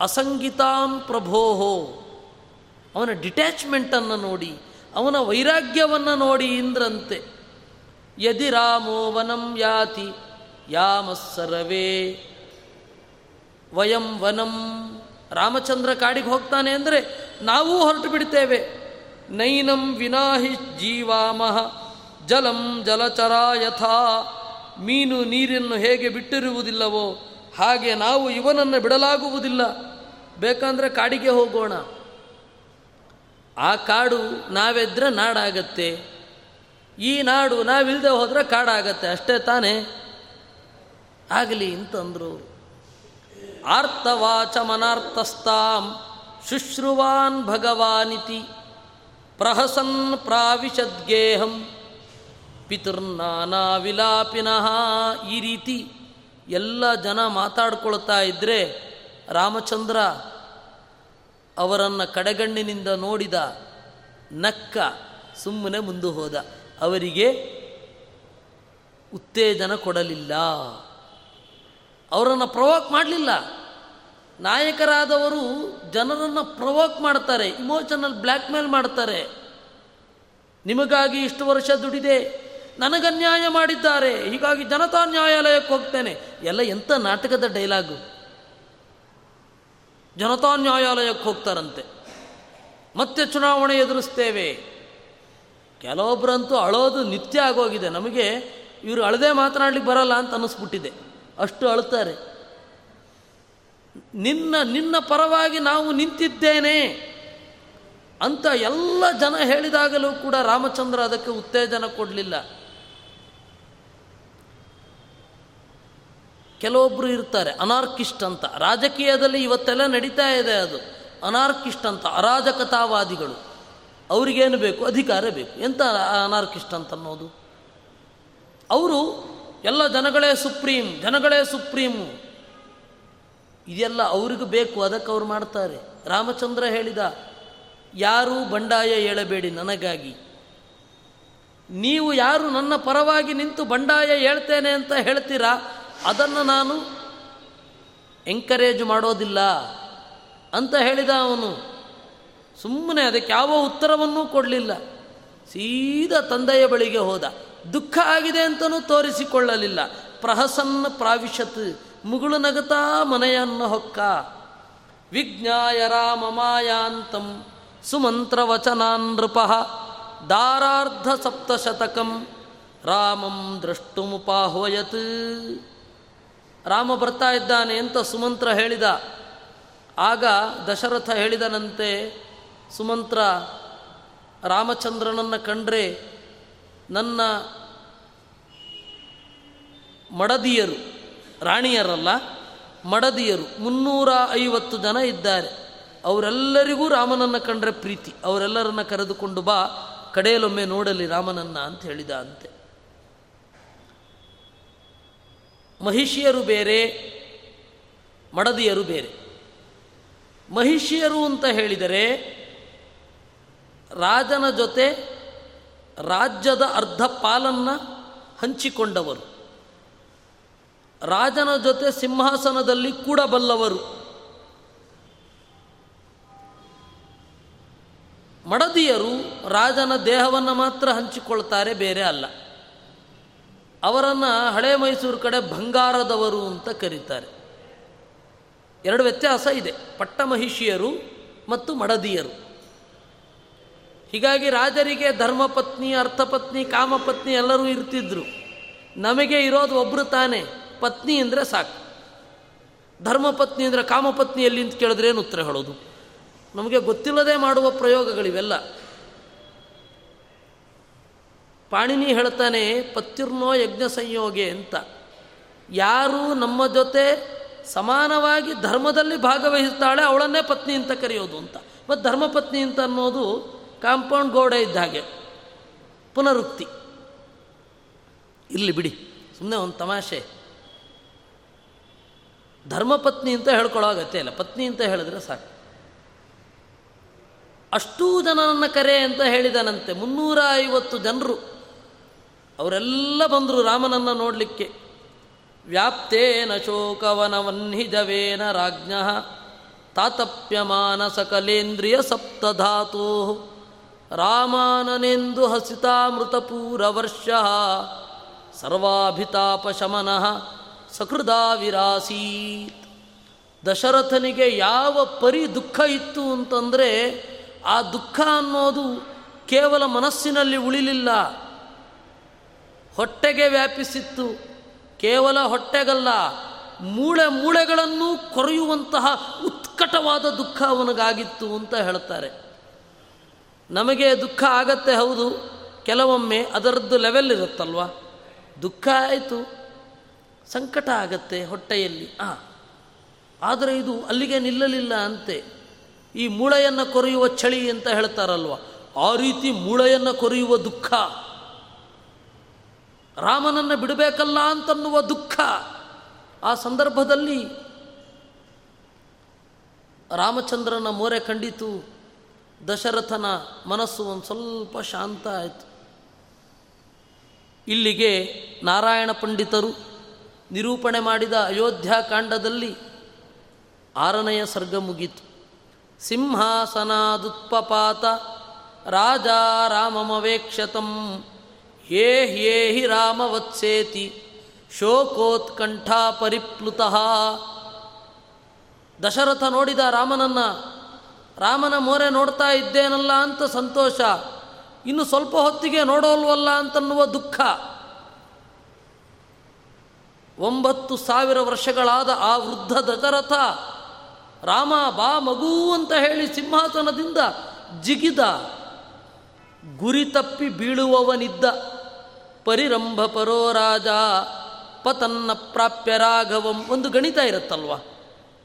ಅಸಂಗಿತಾಂ ಪ್ರಭೋ ಅವನ ಡಿಟ್ಯಾಚ್ಮೆಂಟನ್ನು ನೋಡಿ. ಅವನ ವೈರಾಗ್ಯವನ್ನು ನೋಡಿ ಇಂದ್ರಂತೆ. ಯದಿ ರಾಮೋ ವನಂ ಯಾತಿ, ಯಾಮಸ್ಸರವೇ. ವಯಂ ವನಂ. ರಾಮಚಂದ್ರ ಕಾಡಿಗೆ ಹೋಗ್ತಾನೆ ಅಂದರೆ ನಾವೂ ಹೊರಟು ಬಿಡ್ತೇವೆ. ನೈನಂ ವಿನಾಹಿ ಜೀವಾಮಹ. ಜಲಂ ಜಲಚರ ಯಥಾ ಮೀನು ನೀರನ್ನು ಹೇಗೆ ಬಿಟ್ಟಿರುವುದಿಲ್ಲವೋ ಹಾಗೆ ನಾವು ಇವನನ್ನು ಬಿಡಲಾಗುವುದಿಲ್ಲ. ಬೇಕಂದರೆ ಕಾಡಿಗೆ ಹೋಗೋಣ. ಆ ಕಾಡು ನಾವೆದ್ರೆ ನಾಡಾಗತ್ತೆ. ಈ ನಾಡು ನಾವಿಲ್ಲದೆ ಹೋದರೆ ಕಾಡಾಗತ್ತೆ. ಅಷ್ಟೇ ತಾನೇ. ಆಗಲಿ ಅಂತಂದರು. ಆರ್ತವಾಚ ಮನಾರ್ಥಸ್ತಾಂ ಶುಶ್ರುವಾನ್ ಭಗವಾನಿತಿ ಪ್ರಹಸನ್ ಪ್ರಾವಿಶದ್ಗೇಹಂ ಪಿತೃರ್ನಾನಾ ವಿಲಾಪಿನಃ ಈ ರೀತಿ ಎಲ್ಲ ಜನ ಮಾತಾಡ್ಕೊಳ್ತಾ ಇದ್ದರೆ ರಾಮಚಂದ್ರ ಅವರನ್ನು ಕಡೆಗಣ್ಣಿನಿಂದ ನೋಡಿದ ನಕ್ಕ ಸುಮ್ಮನೆ ಮುಂದೆ ಹೋದ. ಅವರಿಗೆ ಉತ್ತೇಜನ ಕೊಡಲಿಲ್ಲ. ಅವರನ್ನು ಪ್ರವೋಕ್ ಮಾಡಲಿಲ್ಲ. ನಾಯಕರಾದವರು ಜನರನ್ನು ಪ್ರವೋಕ್ ಮಾಡ್ತಾರೆ ಇಮೋಷನಲ್ ಬ್ಲ್ಯಾಕ್ಮೇಲ್ ಮಾಡ್ತಾರೆ. ನಿಮಗಾಗಿ ಇಷ್ಟು ವರ್ಷ ದುಡಿದೆ, ನನಗನ್ಯಾಯ ಮಾಡಿದ್ದಾರೆ, ಹೀಗಾಗಿ ಜನತಾ ನ್ಯಾಯಾಲಯಕ್ಕೆ ಹೋಗ್ತೇನೆ. ಎಲ್ಲ ಎಂಥ ನಾಟಕದ ಡೈಲಾಗು ಜನತಾ ನ್ಯಾಯಾಲಯಕ್ಕೆ ಹೋಗ್ತಾರಂತೆ. ಮತ್ತೆ ಚುನಾವಣೆ ಎದುರಿಸ್ತೇವೆ. ಕೆಲವೊಬ್ಬರಂತೂ ಅಳೋದು ನಿತ್ಯ ಆಗೋಗಿದೆ. ನಮಗೆ ಇವರು ಅಳದೆ ಮಾತನಾಡಲಿಕ್ಕೆ ಬರಲ್ಲ ಅಂತ ಅನ್ನಿಸ್ಬಿಟ್ಟಿದೆ. ಅಷ್ಟು ಅಳ್ತಾರೆ ನಿನ್ನ ನಿನ್ನ ಪರವಾಗಿ ನಾವು ನಿಂತಿದ್ದೇನೆ ಅಂತ ಎಲ್ಲ ಜನ ಹೇಳಿದಾಗಲೂ ಕೂಡ ರಾಮಚಂದ್ರ ಅದಕ್ಕೆ ಉತ್ತೇಜನ ಕೊಡಲಿಲ್ಲ. ಕೆಲವೊಬ್ಬರು ಇರ್ತಾರೆ, ಅನಾರ್ಕಿಸ್ಟ್ ಅಂತ. ರಾಜಕೀಯದಲ್ಲಿ ಇವತ್ತೆಲ್ಲ ನಡೀತಾ ಇದೆ ಅದು. ಅನಾರ್ಕಿಸ್ಟ್ ಅಂತ, ಅರಾಜಕತಾವಾದಿಗಳು. ಅವರಿಗೇನು ಬೇಕು? ಅಧಿಕಾರ ಬೇಕು. ಎಂತ ಅನಾರ್ಕಿಸ್ಟ್ ಅಂತ ಅನ್ನೋದು? ಅವರು ಎಲ್ಲ ಜನಗಳೇ ಸುಪ್ರೀಂ, ಜನಗಳೇ ಸುಪ್ರೀಮು ಇದೆಲ್ಲ ಅವ್ರಿಗೆ ಬೇಕು, ಅದಕ್ಕೆ ಅವ್ರು ಮಾಡ್ತಾರೆ. ರಾಮಚಂದ್ರ ಹೇಳಿದ, ಯಾರೂ ಬಂಡಾಯ ಹೇಳಬೇಡಿ ನನಗಾಗಿ. ನೀವು ಯಾರು ನನ್ನ ಪರವಾಗಿ ನಿಂತು ಬಂಡಾಯ ಹೇಳ್ತೇನೆ ಅಂತ ಹೇಳ್ತೀರಾ? ಅದನ್ನು ನಾನು ಎಂಕರೇಜ್ ಮಾಡೋದಿಲ್ಲ ಅಂತ ಹೇಳಿದ ಅವನು. ಸುಮ್ಮನೆ ಅದಕ್ಕೆ ಯಾವ ಉತ್ತರವನ್ನೂ ಕೊಡಲಿಲ್ಲ. ಸೀದಾ ತಂದೆಯ ಬಳಿಗೆ ಹೋದ. ದುಃಖ ಆಗಿದೆ ಅಂತಲೂ ತೋರಿಸಿಕೊಳ್ಳಲಿಲ್ಲ. ಪ್ರಹಸನ್ನ ಪ್ರಾವಿಶತ್ ಮುಗುಳು ನಗತಾ ಮನೆಯನ್ನು ಹೊಕ್ಕ. ವಿಜ್ಞಾಯ ರಾಮಮಾಯಾಂತಂ ಸುಮಂತ್ರವಚನಾನ್ ನೃಪ ದಾರಾರ್ಧ ಸಪ್ತಶತಕಂ ರಾಮಂ ದ್ರಷ್ಟುಮುಪಾಹ್ವಯತ್. ರಾಮ ಬರ್ತಾ ಇದ್ದಾನೆ ಅಂತ ಸುಮಂತ್ರ ಹೇಳಿದ. ಆಗ ದಶರಥ ಹೇಳಿದನಂತೆ, ಸುಮಂತ್ರ ರಾಮಚಂದ್ರನನ್ನು ಕಂಡ್ರೆ ನನ್ನ ಮಡದಿಯರು, ರಾಣಿಯರಲ್ಲ, ಮಡದಿಯರು, ಮುನ್ನೂರ ಐವತ್ತು ಜನ ಇದ್ದಾರೆ. ಅವರೆಲ್ಲರಿಗೂ ರಾಮನನ್ನು ಕಂಡ್ರೆ ಪ್ರೀತಿ. ಅವರೆಲ್ಲರನ್ನ ಕರೆದುಕೊಂಡು ಬಾ ಕಡೆಯಲೊಮ್ಮೆ ನೋಡಲಿ ರಾಮನನ್ನ ಅಂತ ಹೇಳಿದ ಅಂತೆ. ಮಹಿಷಿಯರು ಬೇರೆ, ಮಡದಿಯರು ಬೇರೆ. ಮಹಿಷಿಯರು ಅಂತ ಹೇಳಿದರೆ ರಾಜನ ಜೊತೆ ರಾಜ್ಯದ ಅರ್ಧ ಪಾಲನ್ನು ಹಂಚಿಕೊಂಡವರು. ರಾಜನ ಜೊತೆ ಸಿಂಹಾಸನದಲ್ಲಿ ಕೂಡಬಲ್ಲವರು ಮಡದಿಯರು ರಾಜನ ದೇಹವನ್ನು ಮಾತ್ರ ಹಂಚಿಕೊಳ್ತಾರೆ, ಬೇರೆ ಅಲ್ಲ. ಅವರನ್ನು ಹಳೆ ಮೈಸೂರು ಕಡೆ ಬಂಗಾರದವರು ಅಂತ ಕರೀತಾರೆ. ಎರಡು ವ್ಯತ್ಯಾಸ ಇದೆ. ಪಟ್ಟಮಹಿಷಿಯರು ಮತ್ತು ಮಡದಿಯರು. ಹೀಗಾಗಿ ರಾಜರಿಗೆ ಧರ್ಮಪತ್ನಿ, ಅರ್ಥಪತ್ನಿ, ಕಾಮಪತ್ನಿ ಎಲ್ಲರೂ ಇರ್ತಿದ್ರು. ನಮಗೆ ಇರೋದು ಒಬ್ಬರು ತಾನೇ. ಪತ್ನಿ ಅಂದರೆ ಸಾಕು. ಧರ್ಮಪತ್ನಿ ಅಂದರೆ ಕಾಮಪತ್ನಿ ಎಲ್ಲಿ ಅಂತ ಕೇಳಿದ್ರೆ ಏನು ಉತ್ತರ ಹೇಳೋದು? ನಮಗೆ ಗೊತ್ತಿಲ್ಲದೆ ಮಾಡುವ ಪ್ರಯೋಗಗಳಿವೆಲ್ಲ. ಪಾಣಿನಿ ಹೇಳ್ತಾನೆ, ಪತ್ಯುರ್ನೋ ಯಜ್ಞ ಸಂಯೋಗೆ ಅಂತ. ಯಾರು ನಮ್ಮ ಜೊತೆ ಸಮಾನವಾಗಿ ಧರ್ಮದಲ್ಲಿ ಭಾಗವಹಿಸ್ತಾಳೆ ಅವಳನ್ನೇ ಪತ್ನಿ ಅಂತ ಕರೆಯೋದು ಅಂತ. ಮತ್ತು ಧರ್ಮಪತ್ನಿ ಅಂತ ಅನ್ನೋದು ಕಾಂಪೌಂಡ್ ಗೋಡೆ ಇದ್ದ ಹಾಗೆ. ಪುನರುಕ್ತಿ. ಇಲ್ಲಿ ಬಿಡಿ ಸುಮ್ಮನೆ ಒಂದು ತಮಾಷೆ. ಧರ್ಮಪತ್ನಿ ಅಂತ ಹೇಳ್ಕೊಳ್ಳೋ ಅಗತ್ಯ ಇಲ್ಲ. ಪತ್ನಿ ಅಂತ ಹೇಳಿದ್ರೆ ಸಾಕು. ಅಷ್ಟೂ ಜನರನ್ನ ಕರೆ ಅಂತ ಹೇಳಿದನಂತೆ. ಮುನ್ನೂರ ಐವತ್ತು ಜನರು. ಅವರೆಲ್ಲ ಬಂದರು ರಾಮನನ್ನು ನೋಡಲಿಕ್ಕೆ. ವ್ಯಾಪ್ತೇನ ಶೋಕವನವನ್ನಿಜವೇನ ರಾಜ್ಞ ತಾತಪ್ಯಮಾನ ಸಕಲೇಂದ್ರಿಯ ಸಪ್ತಧಾತು. ರಾಮಾನನೆಂದು ಹಸಿತಾಮೃತಪೂರವರ್ಷ. ಸರ್ವಾಭಿತಾಪಶಮನಃ ಸಕೃದಾ ವಿರಾಸೀತ್ ದಶರಥನಿಗೆ ಯಾವ ಪರಿ ದುಃಖ ಇತ್ತು ಅಂತಂದರೆ ಆ ದುಃಖ ಅನ್ನೋದು ಕೇವಲ ಮನಸ್ಸಿನಲ್ಲಿ ಉಳಿಲಿಲ್ಲ. ಹೊಟ್ಟೆಗೆ ವ್ಯಾಪಿಸಿತ್ತು. ಕೇವಲ ಹೊಟ್ಟೆಗಲ್ಲ, ಮೂಳೆ ಮೂಳೆಗಳನ್ನು ಕೊರೆಯುವಂತಹ ಉತ್ಕಟವಾದ ದುಃಖ ಅವನಿಗಾಗಿತ್ತು ಅಂತ ಹೇಳ್ತಾರೆ. ನಮಗೆ ದುಃಖ ಆಗತ್ತೆ, ಹೌದು. ಕೆಲವೊಮ್ಮೆ ಅದರದ್ದು ಲೆವೆಲ್ ಇರುತ್ತಲ್ವ? ದುಃಖ ಆಯಿತು, ಸಂಕಟ ಆಗತ್ತೆ ಹೊಟ್ಟೆಯಲ್ಲಿ. ಆ, ಆದರೆ ಇದು ಅಲ್ಲಿಗೆ ನಿಲ್ಲಲಿಲ್ಲ ಅಂತೆ. ಈ ಮೂಳೆಯನ್ನು ಕೊರೆಯುವ ಚಳಿ ಅಂತ ಹೇಳ್ತಾರಲ್ವ? ಆ ರೀತಿ ಮೂಳೆಯನ್ನು ಕೊರೆಯುವ ದುಃಖ. ರಾಮನನ್ನು ಬಿಡಬೇಕಲ್ಲ ಅಂತನ್ನುವ ದುಃಖ. ಆ ಸಂದರ್ಭದಲ್ಲಿ ರಾಮಚಂದ್ರನ ಮೋರೆ ಕಂಡಿತು. ದಶರಥನ ಮನಸ್ಸು ಒಂದು ಸ್ವಲ್ಪ ಶಾಂತ ಆಯಿತು. ಇಲ್ಲಿಗೆ ನಾರಾಯಣ ಪಂಡಿತರು ನಿರೂಪಣೆ ಮಾಡಿದ ಅಯೋಧ್ಯಾಕಾಂಡದಲ್ಲಿ ಆರನೆಯ ಸರ್ಗ ಮುಗೀತು. ಸಿಂಹಾಸನಾದುತ್ಪಪಾತ, ರಾಜ ರಾಮಮವೇಕ್ಷತಂ ಯೇ ಹಿ ರಾಮವತ್ಸೇತಿ ಶೋಕೋತ್ಕಂಠ ಪರಿಪ್ಲುತಃ ದಶರಥ ನೋಡಿದ ರಾಮನನ್ನ ರಾಮನ ಮೋರೆ ನೋಡ್ತಾ ಇದ್ದೇನಲ್ಲ ಅಂತ ಸಂತೋಷ. ಇನ್ನು ಸ್ವಲ್ಪ ಹೊತ್ತಿಗೆ ನೋಡೋಲ್ವಲ್ಲ ಅಂತನ್ನುವ ದುಃಖ. ಒಂಬತ್ತು ಸಾವಿರ ವರ್ಷಗಳಾದ ಆ ವೃದ್ಧ ದಶರಥ, ರಾಮ ಬಾ ಮಗು ಅಂತ ಹೇಳಿ ಸಿಂಹಾಸನದಿಂದ ಜಿಗಿದ. ಗುರಿ ತಪ್ಪಿ ಬೀಳುವವನಿದ್ದ. ಪರಿರಂಭ ಪರೋ ರಾಜ, ಪತನ್ನ ಪ್ರಾಪ್ಯ ರಾಘವಂ. ಒಂದು ಗಣಿತ ಇರುತ್ತಲ್ವ?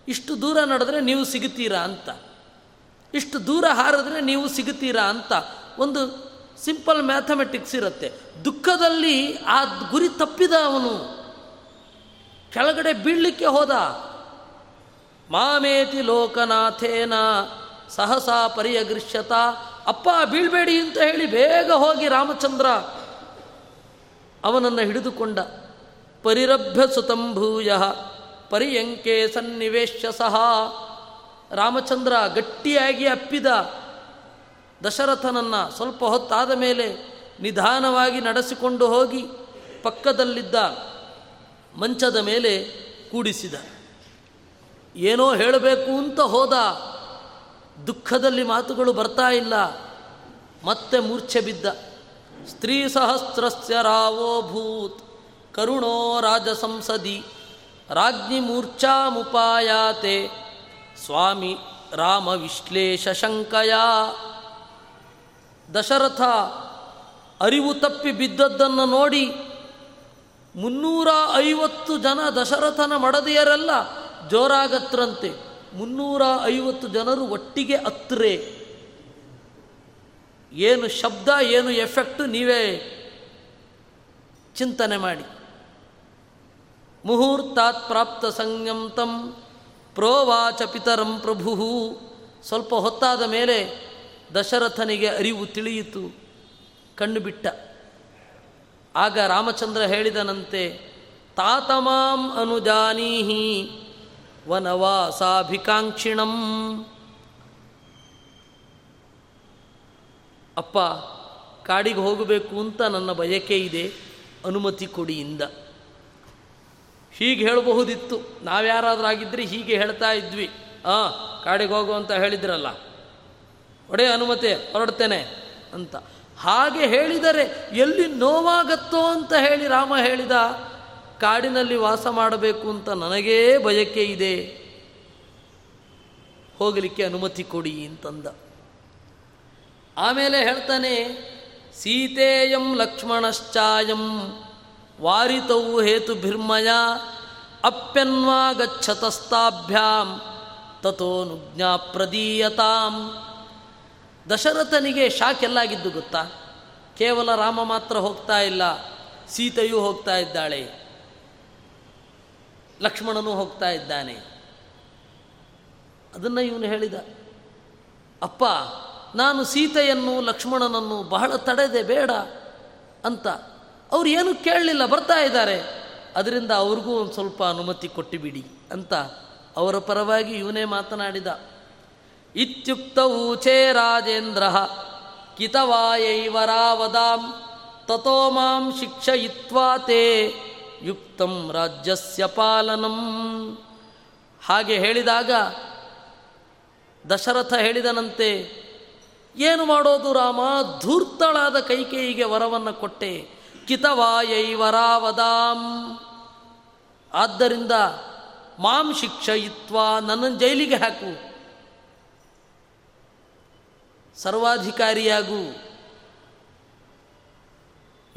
ಇಷ್ಟು ದೂರ ನಡೆದ್ರೆ ನೀವು ಸಿಗುತ್ತೀರಾ ಅಂತ. ಇಷ್ಟು ದೂರ ಹಾರಿದ್ರೆ ನೀವು ಸಿಗುತ್ತೀರಾ ಅಂತ ಒಂದು ಸಿಂಪಲ್ ಮ್ಯಾಥಮೆಟಿಕ್ಸ್ ಇರುತ್ತೆ. ದುಃಖದಲ್ಲಿ ಆ ಗುರಿ ತಪ್ಪಿದ ಅವನು. ಕೆಳಗಡೆ ಬೀಳಲಿಕ್ಕೆ ಹೋದ. ಮಾಮೇತಿ ಲೋಕನಾಥೇನ ಸಹಸಾ ಪರಿಯಗೃಶ್ಯತ ಅಪ್ಪ ಬೀಳ್ಬೇಡಿ ಅಂತ ಹೇಳಿ ಬೇಗ ಹೋಗಿ ರಾಮಚಂದ್ರ ಅವನನ್ನು ಹಿಡಿದುಕೊಂಡ. ಪರಿರಭ್ಯ ಸುತಂಭೂಯ, ಪರಿಯಂಕೆ ಸನ್ನಿವೇಶ ಸಹ. ರಾಮಚಂದ್ರ ಗಟ್ಟಿಯಾಗಿ ಅಪ್ಪಿದ ದಶರಥನನ್ನು ಸ್ವಲ್ಪ ಹೊತ್ತಾದ ಮೇಲೆ ನಿಧಾನವಾಗಿ ನಡೆಸಿಕೊಂಡು ಹೋಗಿ ಪಕ್ಕದಲ್ಲಿದ್ದ ಮಂಚದ ಮೇಲೆ ಕೂಡಿಸಿದ. ಏನೋ ಹೇಳಬೇಕು ಅಂತ ಹೋದ. ದುಃಖದಲ್ಲಿ ಮಾತುಗಳು ಬರ್ತಾ ಇಲ್ಲ. ಮತ್ತೆ ಮೂರ್ಛೆ ಬಿದ್ದ. ಸ್ತ್ರೀ ಸಹಸ್ರಸ್ಯ ರಾವೋಭೂತ್ ಕರುಣೋ ರಾಜ ಸಂಸದಿ ರಾಜ್ಞಿ ಮೂರ್ಛಾಮುಪಾಯಾತೆ ಸ್ವಾಮಿ ರಾಮ ವಿಶ್ಲೇಷ ಶಂಕಯ. ದಶರಥ ಅರಿವು ತಪ್ಪಿ ಬಿದ್ದದ್ದನ್ನು ನೋಡಿ ಮುನ್ನೂರ ಐವತ್ತು ಜನ ದಶರಥನ ಮಡದಿಯರೆಲ್ಲ ಜೋರಾಗತ್ರಂತೆ ಮುನ್ನೂರ ಐವತ್ತು ಜನರು ಒಟ್ಟಿಗೆ ಹತ್ತರೆ ಏನು ಶಬ್ದ, ಏನು ಎಫೆಕ್ಟ್ ನೀವೇ ಚಿಂತನೆ ಮಾಡಿ. ಮುಹೂರ್ತಾತ್ ಪ್ರಾಪ್ತ ಸಂಯಂತಂ ಪ್ರೋವಾಚ ಪಿತರಂ ಪ್ರಭು. ಸ್ವಲ್ಪ ಹೊತ್ತಾದ ಮೇಲೆ ದಶರಥನಿಗೆ ಅರಿವು ತಿಳಿಯಿತು ಕಣ್ಣು ಬಿಟ್ಟ ಆಗ ರಾಮಚಂದ್ರ ಹೇಳಿದನಂತೆ, ತಾತಮಾಂ ಅನುಜಾನೀಹಿ ವನವಾಸಾಭಿಕಾಂಕ್ಷಿಣಂ. ಅಪ್ಪ, ಕಾಡಿಗೆ ಹೋಗಬೇಕು ಅಂತ ನನ್ನ ಬಯಕೆ ಇದೆ, ಅನುಮತಿ ಕೊಡಿಯಿಂದ ಹೀಗೆ ಹೇಳಬಹುದಿತ್ತು. ನಾವ್ಯಾರಾದ್ರಾಗಿದ್ದರೆ ಹೀಗೆ ಹೇಳ್ತಾ ಇದ್ವಿ. ಹಾಂ ಕಾಡಿಗೆ ಹೋಗು ಅಂತ ಹೇಳಿದ್ರಲ್ಲ. ಒಡೆ ಅನುಮತಿ ಹೊರಡ್ತೇನೆ ಅಂತ. ಹಾಗೆ ಹೇಳಿದರೆ ಎಲ್ಲಿ ನೋವಾಗತ್ತೋ ಅಂತ ಹೇಳಿ ರಾಮ ಹೇಳಿದ, ಕಾಡಿನಲ್ಲಿ ವಾಸ ಮಾಡಬೇಕು ಅಂತ ನನಗೇ ಬಯಕೆ ಇದೆ. ಹೋಗಲಿಕ್ಕೆ ಅನುಮತಿ ಕೊಡಿ ಅಂತಂದ. ಆಮೇಲೆ ಹೇಳ್ತಾನೆ, ಸೀತೆಯಂ ಲಕ್ಷ್ಮಣಶ್ಚಾಯಂ ವಾರಿತೌ ಹೇತುಭಿರ್ಮಯ ಅಪ್ಯನ್ವಾ ಗಚ್ಚತಸ್ತಾಭ್ಯಾಂ ತಥೋ ನುಜ್ಞಾ ಪ್ರದೀಯತಾಂ. ದಶರಥನಿಗೆ ಶಾಕ್ ಎಲ್ಲಾಗಿದ್ದು ಗೊತ್ತಾ? ಕೇವಲ ರಾಮ ಮಾತ್ರ ಹೋಗ್ತಾ ಇಲ್ಲ, ಸೀತೆಯೂ ಹೋಗ್ತಾ ಇದ್ದಾಳೆ, ಲಕ್ಷ್ಮಣನೂ ಹೋಗ್ತಾ ಇದ್ದಾನೆ. ಅದನ್ನು ಇವನು ಹೇಳಿದ, ಅಪ್ಪ, ನಾನು ಸೀತೆಯನ್ನು, ಲಕ್ಷ್ಮಣನನ್ನು ಬಹಳ ತಡೆದೆ ಬೇಡ ಅಂತ. ಅವ್ರು ಏನು ಕೇಳಲಿಲ್ಲ, ಬರ್ತಾ ಇದ್ದಾರೆ. ಅದರಿಂದ ಅವ್ರಿಗೂ ಒಂದು ಸ್ವಲ್ಪ ಅನುಮತಿ ಕೊಟ್ಟುಬಿಡಿ ಅಂತ ಅವರ ಪರವಾಗಿ ಇವನೇ ಮಾತನಾಡಿದ. ಇತ್ಯುಕ್ತ ಊಚೇ ರಾಜೇಂದ್ರ ಕಿತವಾಯೈವರಾವದಾಂ ತಥೋ ಮಾಂ ಶಿಕ್ಷಯಿತ್ವಾ ತೇ ಯುಕ್ತಂ ರಾಜ್ಯಸ್ಯ ಪಾಲನಂ. ಹಾಗೆ ಹೇಳಿದಾಗ ದಶರಥ ಹೇಳಿದನಂತೆ, ಏನು ಮಾಡೋದು ರಾಮ? ಧೂರ್ತಳಾದ ಕೈಕೇಯಿಗೆ ವರವನ್ನು ಕೊಟ್ಟೆ. ಕಿತವಾಯೈವರಾವದಾಂ. ಆದ್ದರಿಂದ ಮಾಂ ಶಿಕ್ಷಯಿತ್ವ ನನ್ನನ್ನು ಜೈಲಿಗೆ ಹಾಕು. ಸರ್ವಾಧಿಕಾರಿಯಾಗು.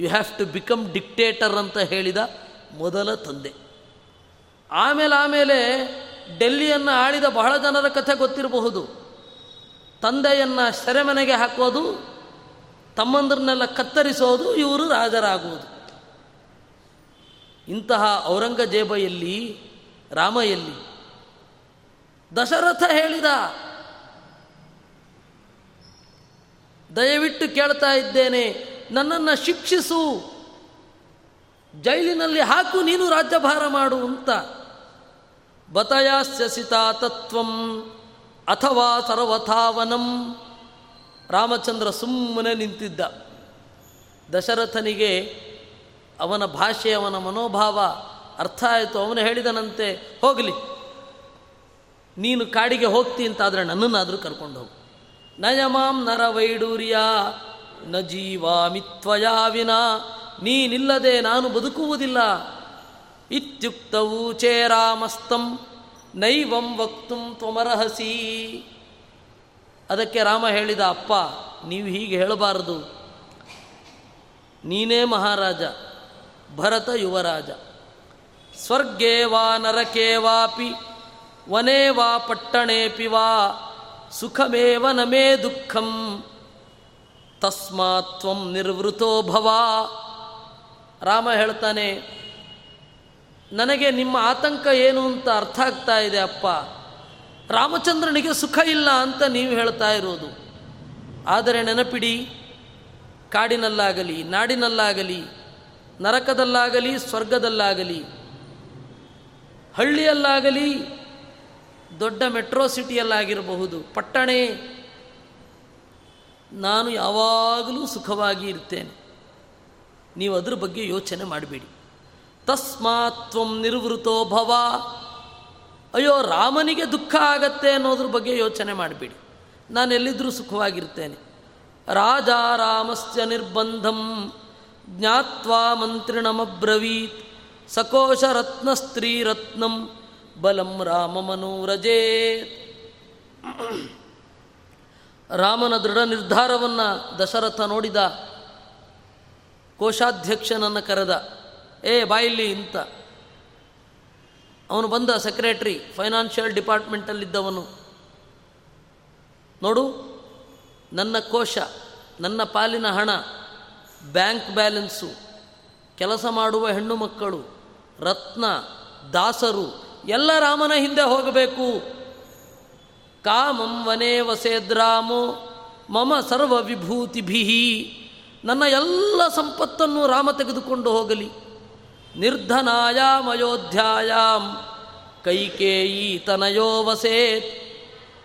You have to become dictator ಅಂತ ಹೇಳಿದ ಮೊದಲ ತಂದೆ. ಆಮೇಲೆ ಆಮೇಲೆ ಡೆಲ್ಲಿಯನ್ನು ಆಳಿದ ಬಹಳ ಜನರ ಕಥೆ ಗೊತ್ತಿರಬಹುದು. ತಂದೆಯನ್ನು ಸೆರೆಮನೆಗೆ ಹಾಕೋದು ತಮ್ಮಂದ್ರನ್ನೆಲ್ಲ ಕತ್ತರಿಸೋದು, ಇವರು ರಾಜರಾಗುವುದು. ಇಂತಹ ಔರಂಗಜೇಬ ಎಲ್ಲಿ ರಾಮ ಎಲ್ಲಿ ದಶರಥ ಹೇಳಿದ, ದಯವಿಟ್ಟು ಕೇಳ್ತಾ ಇದ್ದೇನೆ, ನನ್ನನ್ನು ಶಿಕ್ಷಿಸು, ಜೈಲಿನಲ್ಲಿ ಹಾಕು, ನೀನು ರಾಜ್ಯಭಾರ ಮಾಡು ಅಂತ. ಬತಯಾಸ್ಯಸಿತಾ ತತ್ವಂ ಅಥವಾ ಸರ್ವಥಾವನಂ. ರಾಮಚಂದ್ರ ಸುಮ್ಮನೆ ನಿಂತಿದ್ದ. ದಶರಥನಿಗೆ ಅವನ ಭಾಷೆ, ಅವನ ಮನೋಭಾವ ಅರ್ಥ ಆಯಿತು. ಅವನು ಹೇಳಿದನಂತೆ, ಹೋಗಲಿ. ನೀನು ಕಾಡಿಗೆ ಹೋಗ್ತಿ ಅಂತಾದರೆ ನನ್ನನ್ನಾದರೂ ಕರ್ಕೊಂಡು ಹೋಗು ನಯಮಾಂ ನರ ವೈಡೂರ್ಯ, ನ ಜೀವಾಮಿತ್ವಯಾ ವಿನ, ನೀನಿಲ್ಲದೆ ನಾನು ಬದುಕುವುದಿಲ್ಲ. ಇತ್ಯುಕ್ತವು ಚೇರಾಮಸ್ತಂ ನೈವಂ ವಕ್ತುಂ ತ್ವಮರಹಸಿ. ಅದಕ್ಕೆ ರಾಮ ಹೇಳಿದ, ಅಪ್ಪ, ನೀವು ಹೀಗೆ ಹೇಳಬಾರದು. ನೀನೇ ಮಹಾರಾಜ, ಭರತ ಯುವರಾಜ. ಸ್ವರ್ಗೇ ವಾ ನರಕೇ ವಾಪಿ, ವನೇ ವಾ ಪಟ್ಟಣೇಪಿ ವಾ, ಸುಖಮೇವ ನಮೇ ದುಃಖಂ ತಸ್ಮಾತ್ವಂ ತ್ವಂ ನಿರ್ವೃತೋ ಭವಾ. ರಾಮ ಹೇಳ್ತಾನೆ, ನನಗೆ ನಿಮ್ಮ ಆತಂಕ ಏನು ಅಂತ ಅರ್ಥ ಆಗ್ತಾ ಇದೆ, ಅಪ್ಪ. ರಾಮಚಂದ್ರನಿಗೆ ಸುಖ ಇಲ್ಲ ಅಂತ ನೀವು ಹೇಳ್ತಾ ಇರೋದು. ಆದರೆ ನೆನಪಿಡಿ, ಕಾಡಿನಲ್ಲಾಗಲಿ, ನಾಡಿನಲ್ಲಾಗಲಿ, ನರಕದಲ್ಲಾಗಲಿ, ಸ್ವರ್ಗದಲ್ಲಾಗಲಿ, ಹಳ್ಳಿಯಲ್ಲಾಗಲಿ, ದೊಡ್ಡ ಮೆಟ್ರೋ ಸಿಟಿಯಲ್ಲಾಗಿರಬಹುದು. ಪಟ್ಟಣೆ, ನಾನು ಯಾವಾಗಲೂ ಸುಖವಾಗಿ ಇರ್ತೇನೆ. ನೀವು ಅದ್ರ ಬಗ್ಗೆ ಯೋಚನೆ ಮಾಡಬೇಡಿ. ತಸ್ಮಾತ್ ತ್ವಂ ನಿರ್ವೃತೋ ಭವ ಅಯ್ಯೋ, ರಾಮನಿಗೆ ದುಃಖ ಆಗತ್ತೆ ಅನ್ನೋದ್ರ ಬಗ್ಗೆ ಯೋಚನೆ ಮಾಡಬೇಡಿ. ನಾನು ಎಲ್ಲಿದ್ದರೂ ಸುಖವಾಗಿರ್ತೇನೆ. ರಾಜ ರಾಮಸ್ಯ ನಿರ್ಬಂಧಂ, ಜ್ಞಾತ್ವಾ ಮಂತ್ರಿಣಮಬ್ರವೀತ್, ಸಕೋಶ ರತ್ನ ಸ್ತ್ರೀ ರತ್ನಂ, ಬಲಂ ರಾಮ ಮನೋರಜೇ. ರಾಮನ ದೃಢ ನಿರ್ಧಾರವನ್ನು ದಶರಥ ನೋಡಿದ, ಕೋಶಾಧ್ಯಕ್ಷನನ್ನು ಕರೆದ, ಏ ಬಾಯಿಲಿ ಅಂತ ಅವನು ಬಂದ ಸೆಕ್ರೆಟ್ರಿ ಫೈನಾನ್ಷಿಯಲ್ ಡಿಪಾರ್ಟ್ಮೆಂಟಲ್ಲಿದ್ದವನು ನೋಡು, ನನ್ನ ಕೋಶ, ನನ್ನ ಪಾಲಿನ ಹಣ ಬ್ಯಾಂಕ್ ಬ್ಯಾಲೆನ್ಸು ಕೆಲಸ ಮಾಡುವ ಹೆಣ್ಣು ಮಕ್ಕಳು, ರತ್ನ, ದಾಸರು, ಎಲ್ಲ ರಾಮನ ಹಿಂದೆ ಹೋಗಬೇಕು. ಕಾಮಂ ವನೇ ವಸೇದ್ರಾಮೋ, ಮಮ ಸರ್ವ ವಿಭೂತಿಭಿ ನನ್ನ ಎಲ್ಲ ಸಂಪತ್ತನ್ನು ರಾಮ ತೆಗೆದುಕೊಂಡು ಹೋಗಲಿ. ನಿರ್ಧನಾಯಾಮ್ ಅಯೋಧ್ಯಾಯಾಮ್ ಕೈಕೇಯಿ ತನಯೋ ವಸೇತ್.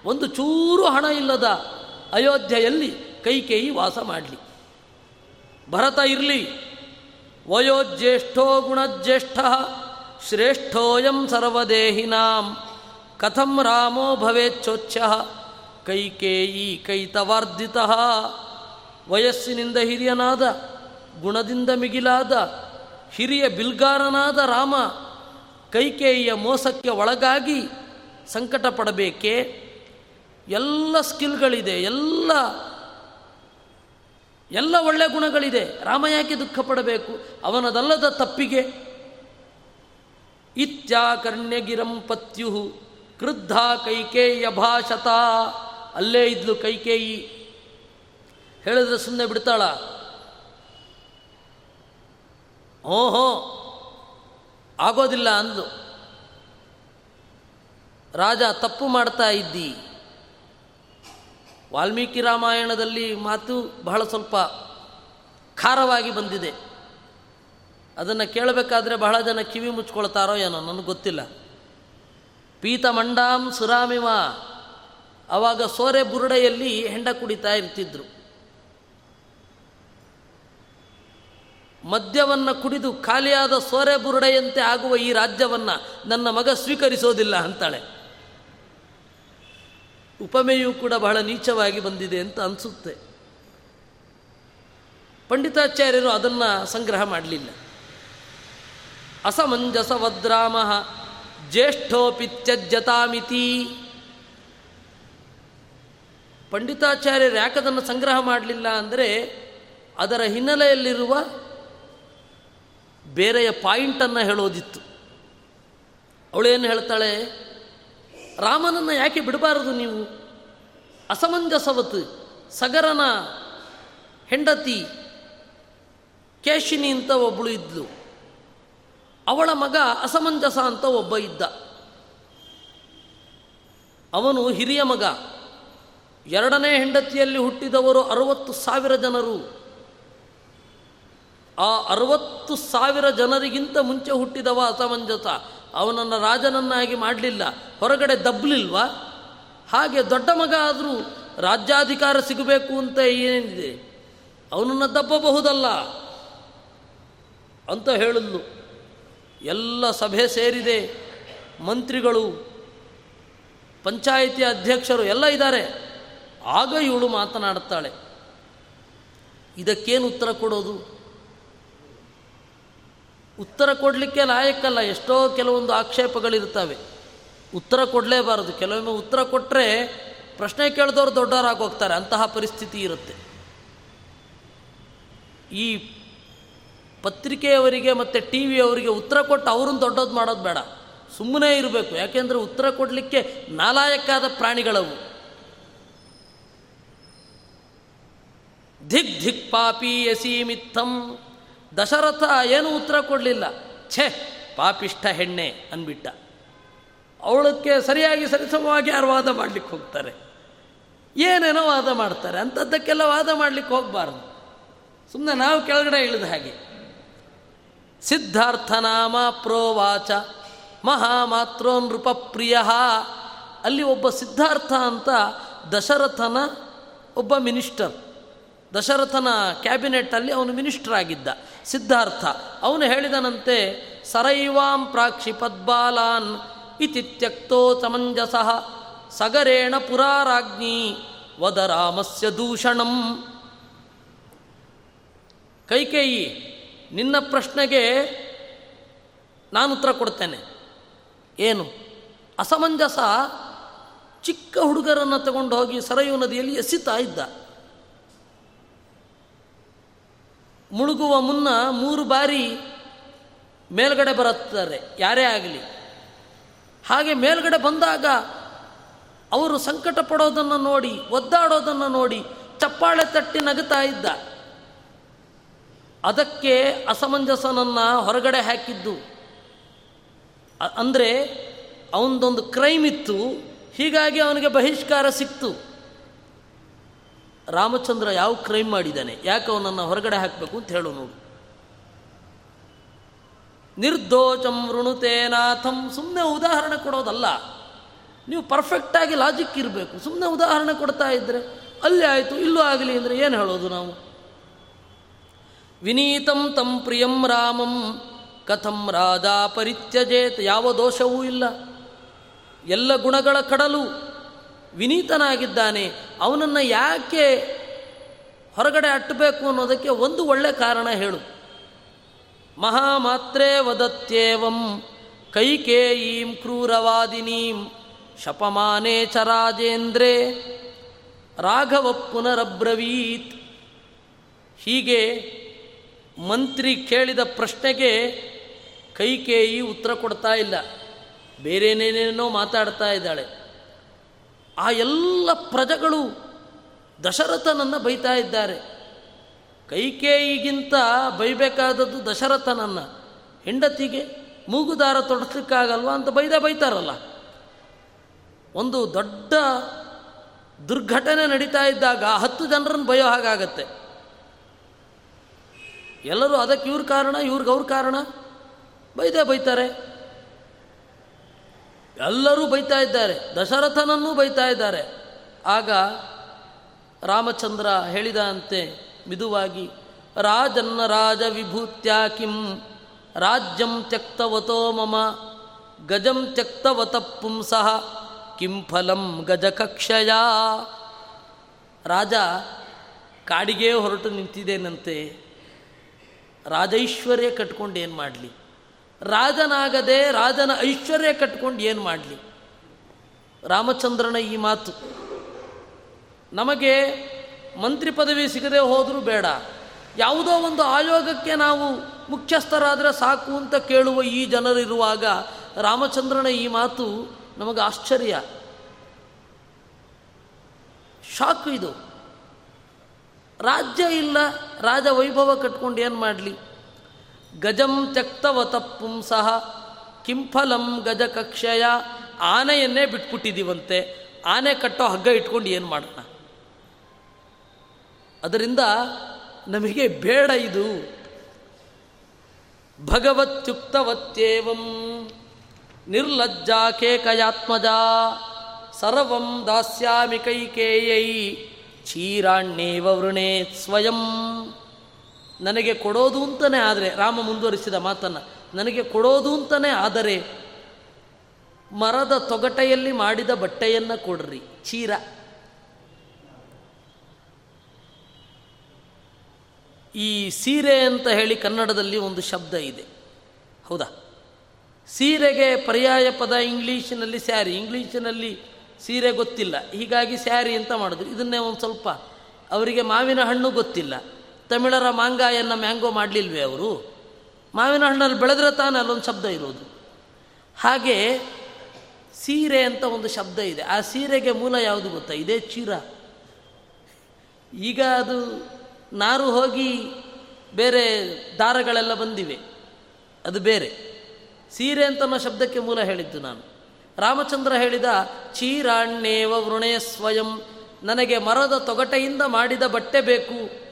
ಒಂದು ಚೂರು ಹಣ ಇಲ್ಲದ ಅಯೋಧ್ಯೆಯಲ್ಲಿ ಕೈಕೇಯಿ ವಾಸ ಮಾಡಲಿ. ಭರತ ಇರಲಿ. ವಯೋಜ್ಯೇಷ್ಠೋ ಗುಣಜ್ಯೇಷ್ಠ ಶ್ರೇಷ್ಠೋಯಂ ಸರ್ವದೇಹಿನಾಂ. ಕಥಂ ರಾಮೋ ಭವೇಚ್ಛೋಚ್ಛ ಕೈಕೇಯಿ ಕೈತವಾರ್ಧಿತ. ವಯಸ್ಸಿನಿಂದ ಹಿರಿಯನಾದ, ಗುಣದಿಂದ ಮಿಗಿಲಾದ ಹಿರಿಯ ಬಿಲ್ಗಾರನಾದ ರಾಮ ಕೈಕೇಯಿಯ ಮೋಸಕ್ಕೆ ಒಳಗಾಗಿ ಸಂಕಟ ಪಡಬೇಕೆ ಎಲ್ಲ ಸ್ಕಿಲ್ಗಳಿದೆ, ಎಲ್ಲ ಎಲ್ಲ ಒಳ್ಳೆ ಗುಣಗಳಿದೆ. ರಾಮ ಯಾಕೆ ದುಃಖ ಪಡಬೇಕು ಅವನದಲ್ಲದ ತಪ್ಪಿಗೆ. ಇತ್ಯಾಕರ್ಣ್ಯಗಿರಂ ಪತ್ಯು ಕ್ರುದ್ಧ ಕೈಕೇಯ ಭಾಷತ. ಅಲ್ಲೇ ಇದ್ಲು ಕೈಕೇಯಿ. ಹೇಳಿದ್ರೆ ಸುಮ್ಮನೆ ಬಿಡ್ತಾಳ? ಓಹೋ, ಆಗೋದಿಲ್ಲ ಅಂದು ರಾಜ, ತಪ್ಪು ಮಾಡ್ತಾ ಇದ್ದಿ. ವಾಲ್ಮೀಕಿ ರಾಮಾಯಣದಲ್ಲಿ ಮಾತು ಬಹಳ ಸ್ವಲ್ಪ ಖಾರವಾಗಿ ಬಂದಿದೆ. ಅದನ್ನು ಕೇಳಬೇಕಾದ್ರೆ ಬಹಳ ಜನ ಕಿವಿ ಮುಚ್ಕೊಳ್ತಾರೋ ಏನೋ, ನನಗೆ ಗೊತ್ತಿಲ್ಲ. ಪೀತ ಮಂಡಾಂ ಸುರಾಮಿವ. ಆವಾಗ ಸೋರೆ ಬುರುಡೆಯಲ್ಲಿ ಹೆಂಡ ಕುಡಿತಾ ಇರ್ತಿದ್ರು. ಮದ್ಯವನ್ನು ಕುಡಿದು ಖಾಲಿಯಾದ ಸೋರೆ ಬುರುಡೆಯಂತೆ ಆಗುವ ಈ ರಾಜ್ಯವನ್ನು ನನ್ನ ಮಗ ಸ್ವೀಕರಿಸೋದಿಲ್ಲ ಅಂತಾಳೆ. ಉಪಮೆಯೂ ಕೂಡ ಬಹಳ ನೀಚವಾಗಿ ಬಂದಿದೆ ಅಂತ ಅನಿಸುತ್ತೆ. ಪಂಡಿತಾಚಾರ್ಯರು ಅದನ್ನು ಸಂಗ್ರಹ ಮಾಡಲಿಲ್ಲ. ಅಸಮಂಜಸವದ್ರಾಮ ಜ್ಯೇಷ್ಠೋಪಿತ್ಯಜ್ಯತಾಮಿತಿ ಪಂಡಿತಾಚಾರ್ಯರು ಯಾಕದನ್ನು ಸಂಗ್ರಹ ಮಾಡಲಿಲ್ಲ ಅಂದರೆ ಅದರ ಹಿನ್ನೆಲೆಯಲ್ಲಿರುವ ಬೇರೆಯ ಪಾಯಿಂಟನ್ನು ಹೇಳೋದಿತ್ತು. ಅವಳೇನು ಹೇಳ್ತಾಳೆ? ರಾಮನನ್ನು ಯಾಕೆ ಬಿಡಬಾರದು ನೀವು? ಅಸಮಂಜಸವತ್, ಸಗರನ ಹೆಂಡತಿ ಕೇಶಿನಿ ಅಂತ ಒಬ್ಬಳು ಇದ್ಲು. ಅವಳ ಮಗ ಅಸಮಂಜಸ ಅಂತ ಒಬ್ಬ ಇದ್ದ. ಅವನು ಹಿರಿಯ ಮಗ. ಎರಡನೇ ಹೆಂಡತಿಯಲ್ಲಿ ಹುಟ್ಟಿದವರು ಅರವತ್ತು ಸಾವಿರ ಜನರು. ಆ ಅರವತ್ತು ಸಾವಿರ ಜನರಿಗಿಂತ ಮುಂಚೆ ಹುಟ್ಟಿದವ ಅಸಮಂಜಸ. ಅವನನ್ನು ರಾಜನನ್ನಾಗಿ ಮಾಡಲಿಲ್ಲ. ಹೊರಗಡೆ ದಬ್ಬಲಿಲ್ವಾ ಹಾಗೆ ದೊಡ್ಡ ಮಗ ಆದರೂ ರಾಜ್ಯಾಧಿಕಾರ ಸಿಗಬೇಕು ಅಂತ ಏನಿದೆ? ಅವನನ್ನು ದಬ್ಬಬಹುದಲ್ಲ? ಅಂತ ಹೇಳಿದ್ಲು ಎಲ್ಲ ಸಭೆ ಸೇರಿದೆ. ಮಂತ್ರಿಗಳು, ಪಂಚಾಯಿತಿ ಅಧ್ಯಕ್ಷರು ಎಲ್ಲ ಇದ್ದಾರೆ. ಆಗ ಇವಳು ಮಾತನಾಡ್ತಾಳೆ ಇದಕ್ಕೇನು ಉತ್ತರ ಕೊಡೋದು? ಉತ್ತರ ಕೊಡಲಿಕ್ಕೆ ಲಾಯಕ್ಕಲ್ಲ ಎಷ್ಟೋ ಕೆಲವೊಂದು ಆಕ್ಷೇಪಗಳಿರ್ತವೆ ಉತ್ತರ ಕೊಡಲೇಬಾರದು. ಕೆಲವೊಮ್ಮೆ ಉತ್ತರ ಕೊಟ್ಟರೆ ಪ್ರಶ್ನೆ ಕೇಳಿದವರು ದೊಡ್ಡವರಾಗಿ ಹೋಗ್ತಾರೆ. ಅಂತಹ ಪರಿಸ್ಥಿತಿ ಇರುತ್ತೆ. ಈ ಪತ್ರಿಕೆಯವರಿಗೆ ಮತ್ತು ಟಿ ವಿಯವರಿಗೆ ಉತ್ತರ ಕೊಟ್ಟು ಅವ್ರನ್ನ ದೊಡ್ಡದು ಮಾಡೋದು ಬೇಡ. ಸುಮ್ಮನೆ ಇರಬೇಕು. ಯಾಕೆಂದರೆ ಉತ್ತರ ಕೊಡಲಿಕ್ಕೆ ನಾಲಾಯಕ್ಕಾದ ಪ್ರಾಣಿಗಳವು. ಧಿಕ್ ಧಿಕ್ ಪಾಪಿ ಯಸೀಮಿತ್ತಂ ದಶರಥ ಏನು ಉತ್ತರ ಕೊಡಲಿಲ್ಲ. ಛೇ, ಪಾಪಿಷ್ಠ ಹೆಣ್ಣೆ ಅಂದ್ಬಿಟ್ಟ. ಅವಳಕ್ಕೆ ಸರಿಯಾಗಿ ಸರಿಸಮವಾಗಿ ಯಾರು ವಾದ ಮಾಡಲಿಕ್ಕೆ ಹೋಗ್ತಾರೆ? ಏನೇನೋ ವಾದ ಮಾಡ್ತಾರೆ, ಅಂಥದ್ದಕ್ಕೆಲ್ಲ ವಾದ ಮಾಡಲಿಕ್ಕೆ ಹೋಗಬಾರ್ದು. ಸುಮ್ಮನೆ ನಾವು ಕೆಳಗಡೆ ಇಳಿದ ಹಾಗೆ. ಸಿದ್ಧಾರ್ಥನಾಮ ಪ್ರೋವಾಚ ಮಹಾಮಾತ್ರೋ ನೃಪಪ್ರಿಯ ಅಲ್ಲಿ ಒಬ್ಬ ಸಿದ್ಧಾರ್ಥ ಅಂತ ದಶರಥನ ಒಬ್ಬ ಮಿನಿಸ್ಟರ್. ದಶರಥನ ಕ್ಯಾಬಿನೆಟ್ಟಲ್ಲಿ ಅವನು ಮಿನಿಸ್ಟರ್ ಆಗಿದ್ದ. ಸಿದ್ಧಾರ್ಥ, ಅವನು ಹೇಳಿದನಂತೆ, ಸರೈವಾಂ ಪ್ರಾಕ್ಷಿಪದ್ಬಾಲಾನ್ ಇತಿ ತ್ಯಕ್ತೋ ಸಮಂಜಸ ಸಗರೇಣ ಪುರಾರಾಜ್ಞಿ ವದರಾಮಸ್ಯ ದೂಷಣಂ. ಕೈಕೇಯಿ, ನಿನ್ನ ಪ್ರಶ್ನೆಗೆ ನಾನು ಉತ್ತರ ಕೊಡ್ತೇನೆ. ಏನು? ಅಸಮಂಜಸ ಚಿಕ್ಕ ಹುಡುಗರನ್ನು ತಗೊಂಡು ಹೋಗಿ ಸರಯು ನದಿಯಲ್ಲಿ ಎಸಿತಾ ಇದ್ದ. ಮುಳುಗುವ ಮುನ್ನ ಮೂರು ಬಾರಿ ಮೇಲ್ಗಡೆ ಬರುತ್ತಾರೆ. ಯಾರೇ ಆಗಲಿ. ಹಾಗೆ ಮೇಲ್ಗಡೆ ಬಂದಾಗ ಅವರು ಸಂಕಟ ಪಡೋದನ್ನು ನೋಡಿ, ಒದ್ದಾಡೋದನ್ನು ನೋಡಿ, ಚಪ್ಪಾಳೆ ತಟ್ಟಿ ನಗುತ್ತಾ ಇದ್ದ. ಅದಕ್ಕೆ ಅಸಮಂಜಸನನ್ನು ಹೊರಗಡೆ ಹಾಕಿದ್ದು. ಅಂದರೆ ಅವನದೊಂದು ಕ್ರೈಮ್ ಇತ್ತು. ಹೀಗಾಗಿ ಅವನಿಗೆ ಬಹಿಷ್ಕಾರ ಸಿಕ್ತು. ರಾಮಚಂದ್ರ ಯಾವ ಕ್ರೈಮ್ ಮಾಡಿದ್ದಾನೆ? ಯಾಕೆ ಅವನನ್ನು ಹೊರಗಡೆ ಹಾಕಬೇಕು ಅಂತ ಹೇಳು ನೋಡು. ನಿರ್ದೋಷಂ ಋಣುತೇನಾಥಂ ಸುಮ್ಮನೆ ಉದಾಹರಣೆ ಕೊಡೋದಲ್ಲ. ನೀವು ಪರ್ಫೆಕ್ಟಾಗಿ ಲಾಜಿಕ್ ಇರಬೇಕು. ಸುಮ್ಮನೆ ಉದಾಹರಣೆ ಕೊಡ್ತಾ ಇದ್ದರೆ ಅಲ್ಲಿ ಆಯಿತು, ಇಲ್ಲೂ ಆಗಲಿ ಅಂದರೆ ಏನು ಹೇಳೋದು ನಾವು? ವಿನೀತಂ ತಂ ಪ್ರಿಯಂ ರಾಮಂ, ಕಥಂ ರಾಜ ಪರಿತ್ಯಜೇತ್ ಯಾವ ದೋಷವೂ ಇಲ್ಲ. ಎಲ್ಲ ಗುಣಗಳ ಕಡಲು ವಿನೀತನಾಗಿದ್ದಾನೆ. ಅವನನ್ನು ಯಾಕೆ ಹೊರಗಡೆ ಅಟ್ಟಬೇಕು ಅನ್ನೋದಕ್ಕೆ ಒಂದು ಒಳ್ಳೆ ಕಾರಣ ಹೇಳು. ಮಹಾಮಾತ್ರೇ ವದತ್ಯೇವಂ ಕೈಕೇಯೀಂ ಕ್ರೂರವಾದಿನೀಂ ಶಪಮಾನೇ ಚ ರಾಜೇಂದ್ರೇ ರಾಘವ ಪುನರಬ್ರವೀತ್. ಹೀಗೆ ಮಂತ್ರಿ ಕೇಳಿದ ಪ್ರಶ್ನೆಗೆ ಕೈಕೇಯಿ ಉತ್ತರ ಕೊಡ್ತಾ ಇಲ್ಲ. ಬೇರೇನೇನೇನೋ ಮಾತಾಡ್ತಾ ಇದ್ದಾಳೆ. ಆ ಎಲ್ಲ ಪ್ರಜೆಗಳು ದಶರಥನನ್ನು ಬೈತಾ ಇದ್ದಾರೆ. ಕೈಕೇಯಿಗಿಂತ ಬೈಬೇಕಾದದ್ದು ದಶರಥನನ್ನು. ಹೆಂಡತಿಗೆ ಮೂಗುದಾರ ತೊಡಸ್ಲಿಕ್ಕಾಗಲ್ವಾ ಅಂತ ಬೈದೇ ಬೈತಾರಲ್ಲ. ಒಂದು ದೊಡ್ಡ ದುರ್ಘಟನೆ ನಡೀತಾ ಇದ್ದಾಗ ಹತ್ತು ಜನರನ್ನು ಬಯೋ ಹಾಗಾಗತ್ತೆ. ಎಲ್ಲರೂ ಅದಕ್ಕೆ ಇವ್ರ ಕಾರಣ, ಇವ್ರಿಗೆ ಅವ್ರ ಕಾರಣ? ಬೈದೇ ಬೈತಾರೆ. ಎಲ್ಲರೂ ಬೈತಾ ಇದ್ದಾರೆ, ದಶರಥನನ್ನೂ ಬೈತಾ ಇದ್ದಾರೆ. ಆಗ ರಾಮಚಂದ್ರ ಹೇಳಿದಂತೆ ಮಿದುವಾಗಿ, ರಾಜನ್ನ ರಾಜ ವಿಭೂತ್ಯಾ ಕಿಂ, ರಾಜ್ಯಂ ತ್ಯಕ್ತವತೋ ಮಮ, ಗಜಂ ತ್ಯಕ್ತವತ ಪುಂಸಃ, ಕಿಂ ಫಲಂ ಗಜಕಕ್ಷಯ ರಾಜ ಕಾಡಿಗೆ ಹೊರಟು ನಿಂತಿದ್ದೇನಂತೆ, ರಾಜೈಶ್ವರ್ಯ ಕಟ್ಕೊಂಡು ಏನು ಮಾಡಲಿ? ರಾಜನಾಗದೆ ರಾಜನ ಐಶ್ವರ್ಯ ಕಟ್ಕೊಂಡು ಏನು ಮಾಡಲಿ? ರಾಮಚಂದ್ರನ ಈ ಮಾತು. ನಮಗೆ ಮಂತ್ರಿ ಪದವಿ ಸಿಗದೆ ಹೋದರೂ ಬೇಡ. ಯಾವುದೋ ಒಂದು ಆಯೋಗಕ್ಕೆ ನಾವು ಮುಖ್ಯಸ್ಥರಾದರೆ ಸಾಕು ಅಂತ ಕೇಳುವ ಈ ಜನರಿರುವಾಗ ರಾಮಚಂದ್ರನ ಈ ಮಾತು ನಮಗೆ ಆಶ್ಚರ್ಯ. ಶಾಕ್ ಇದು. ರಾಜ್ಯ ಇಲ್ಲ ರಾಜ ವೈಭವ ಕಟ್ಕೊಂಡು ಏನು ಮಾಡಲಿ? ಗಜಂ ತ್ಯಕ್ತವತ ಪುಂಸಃ ಕಿಂಫಲಂ ಗಜ ಕಕ್ಷಯ ಆನೆಯನ್ನೇ ಬಿಟ್ಬಿಟ್ಟಿದ್ದೀವಂತೆ ಆನೆ ಕಟ್ಟೋ ಹಗ್ಗ ಇಟ್ಕೊಂಡು ಏನು ಮಾಡೋಣ? ಅದರಿಂದ ನಮಗೆ ಬೇಡ ಇದು. ಭಗವತ್ಯುಕ್ತವತ್ಯೇವಂ ನಿರ್ಲಜ್ಜಾ ಕೇಕಯಾತ್ಮಜ. ಸರ್ವಂ ದಾಸ್ಯಾಮಿ ಕೈಕೇಯೈ. ಕ್ಷೀರಾಣ್ಯೇವ ವೃಣೇತ್ ಸ್ವಯಂ. ನನಗೆ ಕೊಡೋದು ಅಂತಲೇ ಆದರೆ ರಾಮ ಮುಂದುವರಿಸಿದ ಮಾತನ್ನು, ನನಗೆ ಕೊಡೋದು ಅಂತಲೇ ಆದರೆ ಮರದ ತೊಗಟೆಯಲ್ಲಿ ಮಾಡಿದ ಬಟ್ಟೆಯನ್ನು ಕೊಡ್ರಿ, ಚೀರ. ಈ ಸೀರೆ ಅಂತ ಹೇಳಿ ಕನ್ನಡದಲ್ಲಿ ಒಂದು ಶಬ್ದ ಇದೆ. ಹೌದಾ? ಸೀರೆಗೆ ಪರ್ಯಾಯ ಪದ ಇಂಗ್ಲೀಷಿನಲ್ಲಿ ಸ್ಯಾರಿ, ಇಂಗ್ಲೀಷಿನಲ್ಲಿ ಸೀರೆ ಗೊತ್ತಿಲ್ಲ. ಹೀಗಾಗಿ ಸ್ಯಾರಿ ಅಂತ ಮಾಡಿದ್ರು ಇದನ್ನೇ ಒಂದು ಸ್ವಲ್ಪ, ಅವರಿಗೆ ಮಾವಿನ ಹಣ್ಣು ಗೊತ್ತಿಲ್ಲ. ತಮಿಳರ ಮಾಂಗಾಯನ್ನು ಮ್ಯಾಂಗೋ ಮಾಡಲಿಲ್ವೇ ಅವರು? ಮಾವಿನ ಹಣ್ಣಲ್ಲಿ ಬೆಳೆದ್ರೆ ತಾನೇ ಅಲ್ಲೊಂದು ಶಬ್ದ ಇರೋದು. ಹಾಗೆ ಸೀರೆ ಅಂತ ಒಂದು ಶಬ್ದ ಇದೆ. ಆ ಸೀರೆಗೆ ಮೂಲ ಯಾವುದು ಗೊತ್ತಾ? ಇದೇ ಚೀರ. ಈಗ ಅದು ನಾರು ಹೋಗಿ ಬೇರೆ ದಾರಗಳೆಲ್ಲ ಬಂದಿವೆ. ಅದು ಬೇರೆ. ಸೀರೆ ಅಂತ ಅನ್ನೋ ಶಬ್ದಕ್ಕೆ ಮೂಲ ಹೇಳಿದ್ದು ನಾನು. ರಾಮಚಂದ್ರ ಹೇಳಿದ ಚೀರಾಣ್ಯೇವ ವೃಣಯ ಸ್ವಯಂ, ನನಗೆ ಮರದ ತೊಗಟೆಯಿಂದ ಮಾಡಿದ ಬಟ್ಟೆ ಬೇಕು.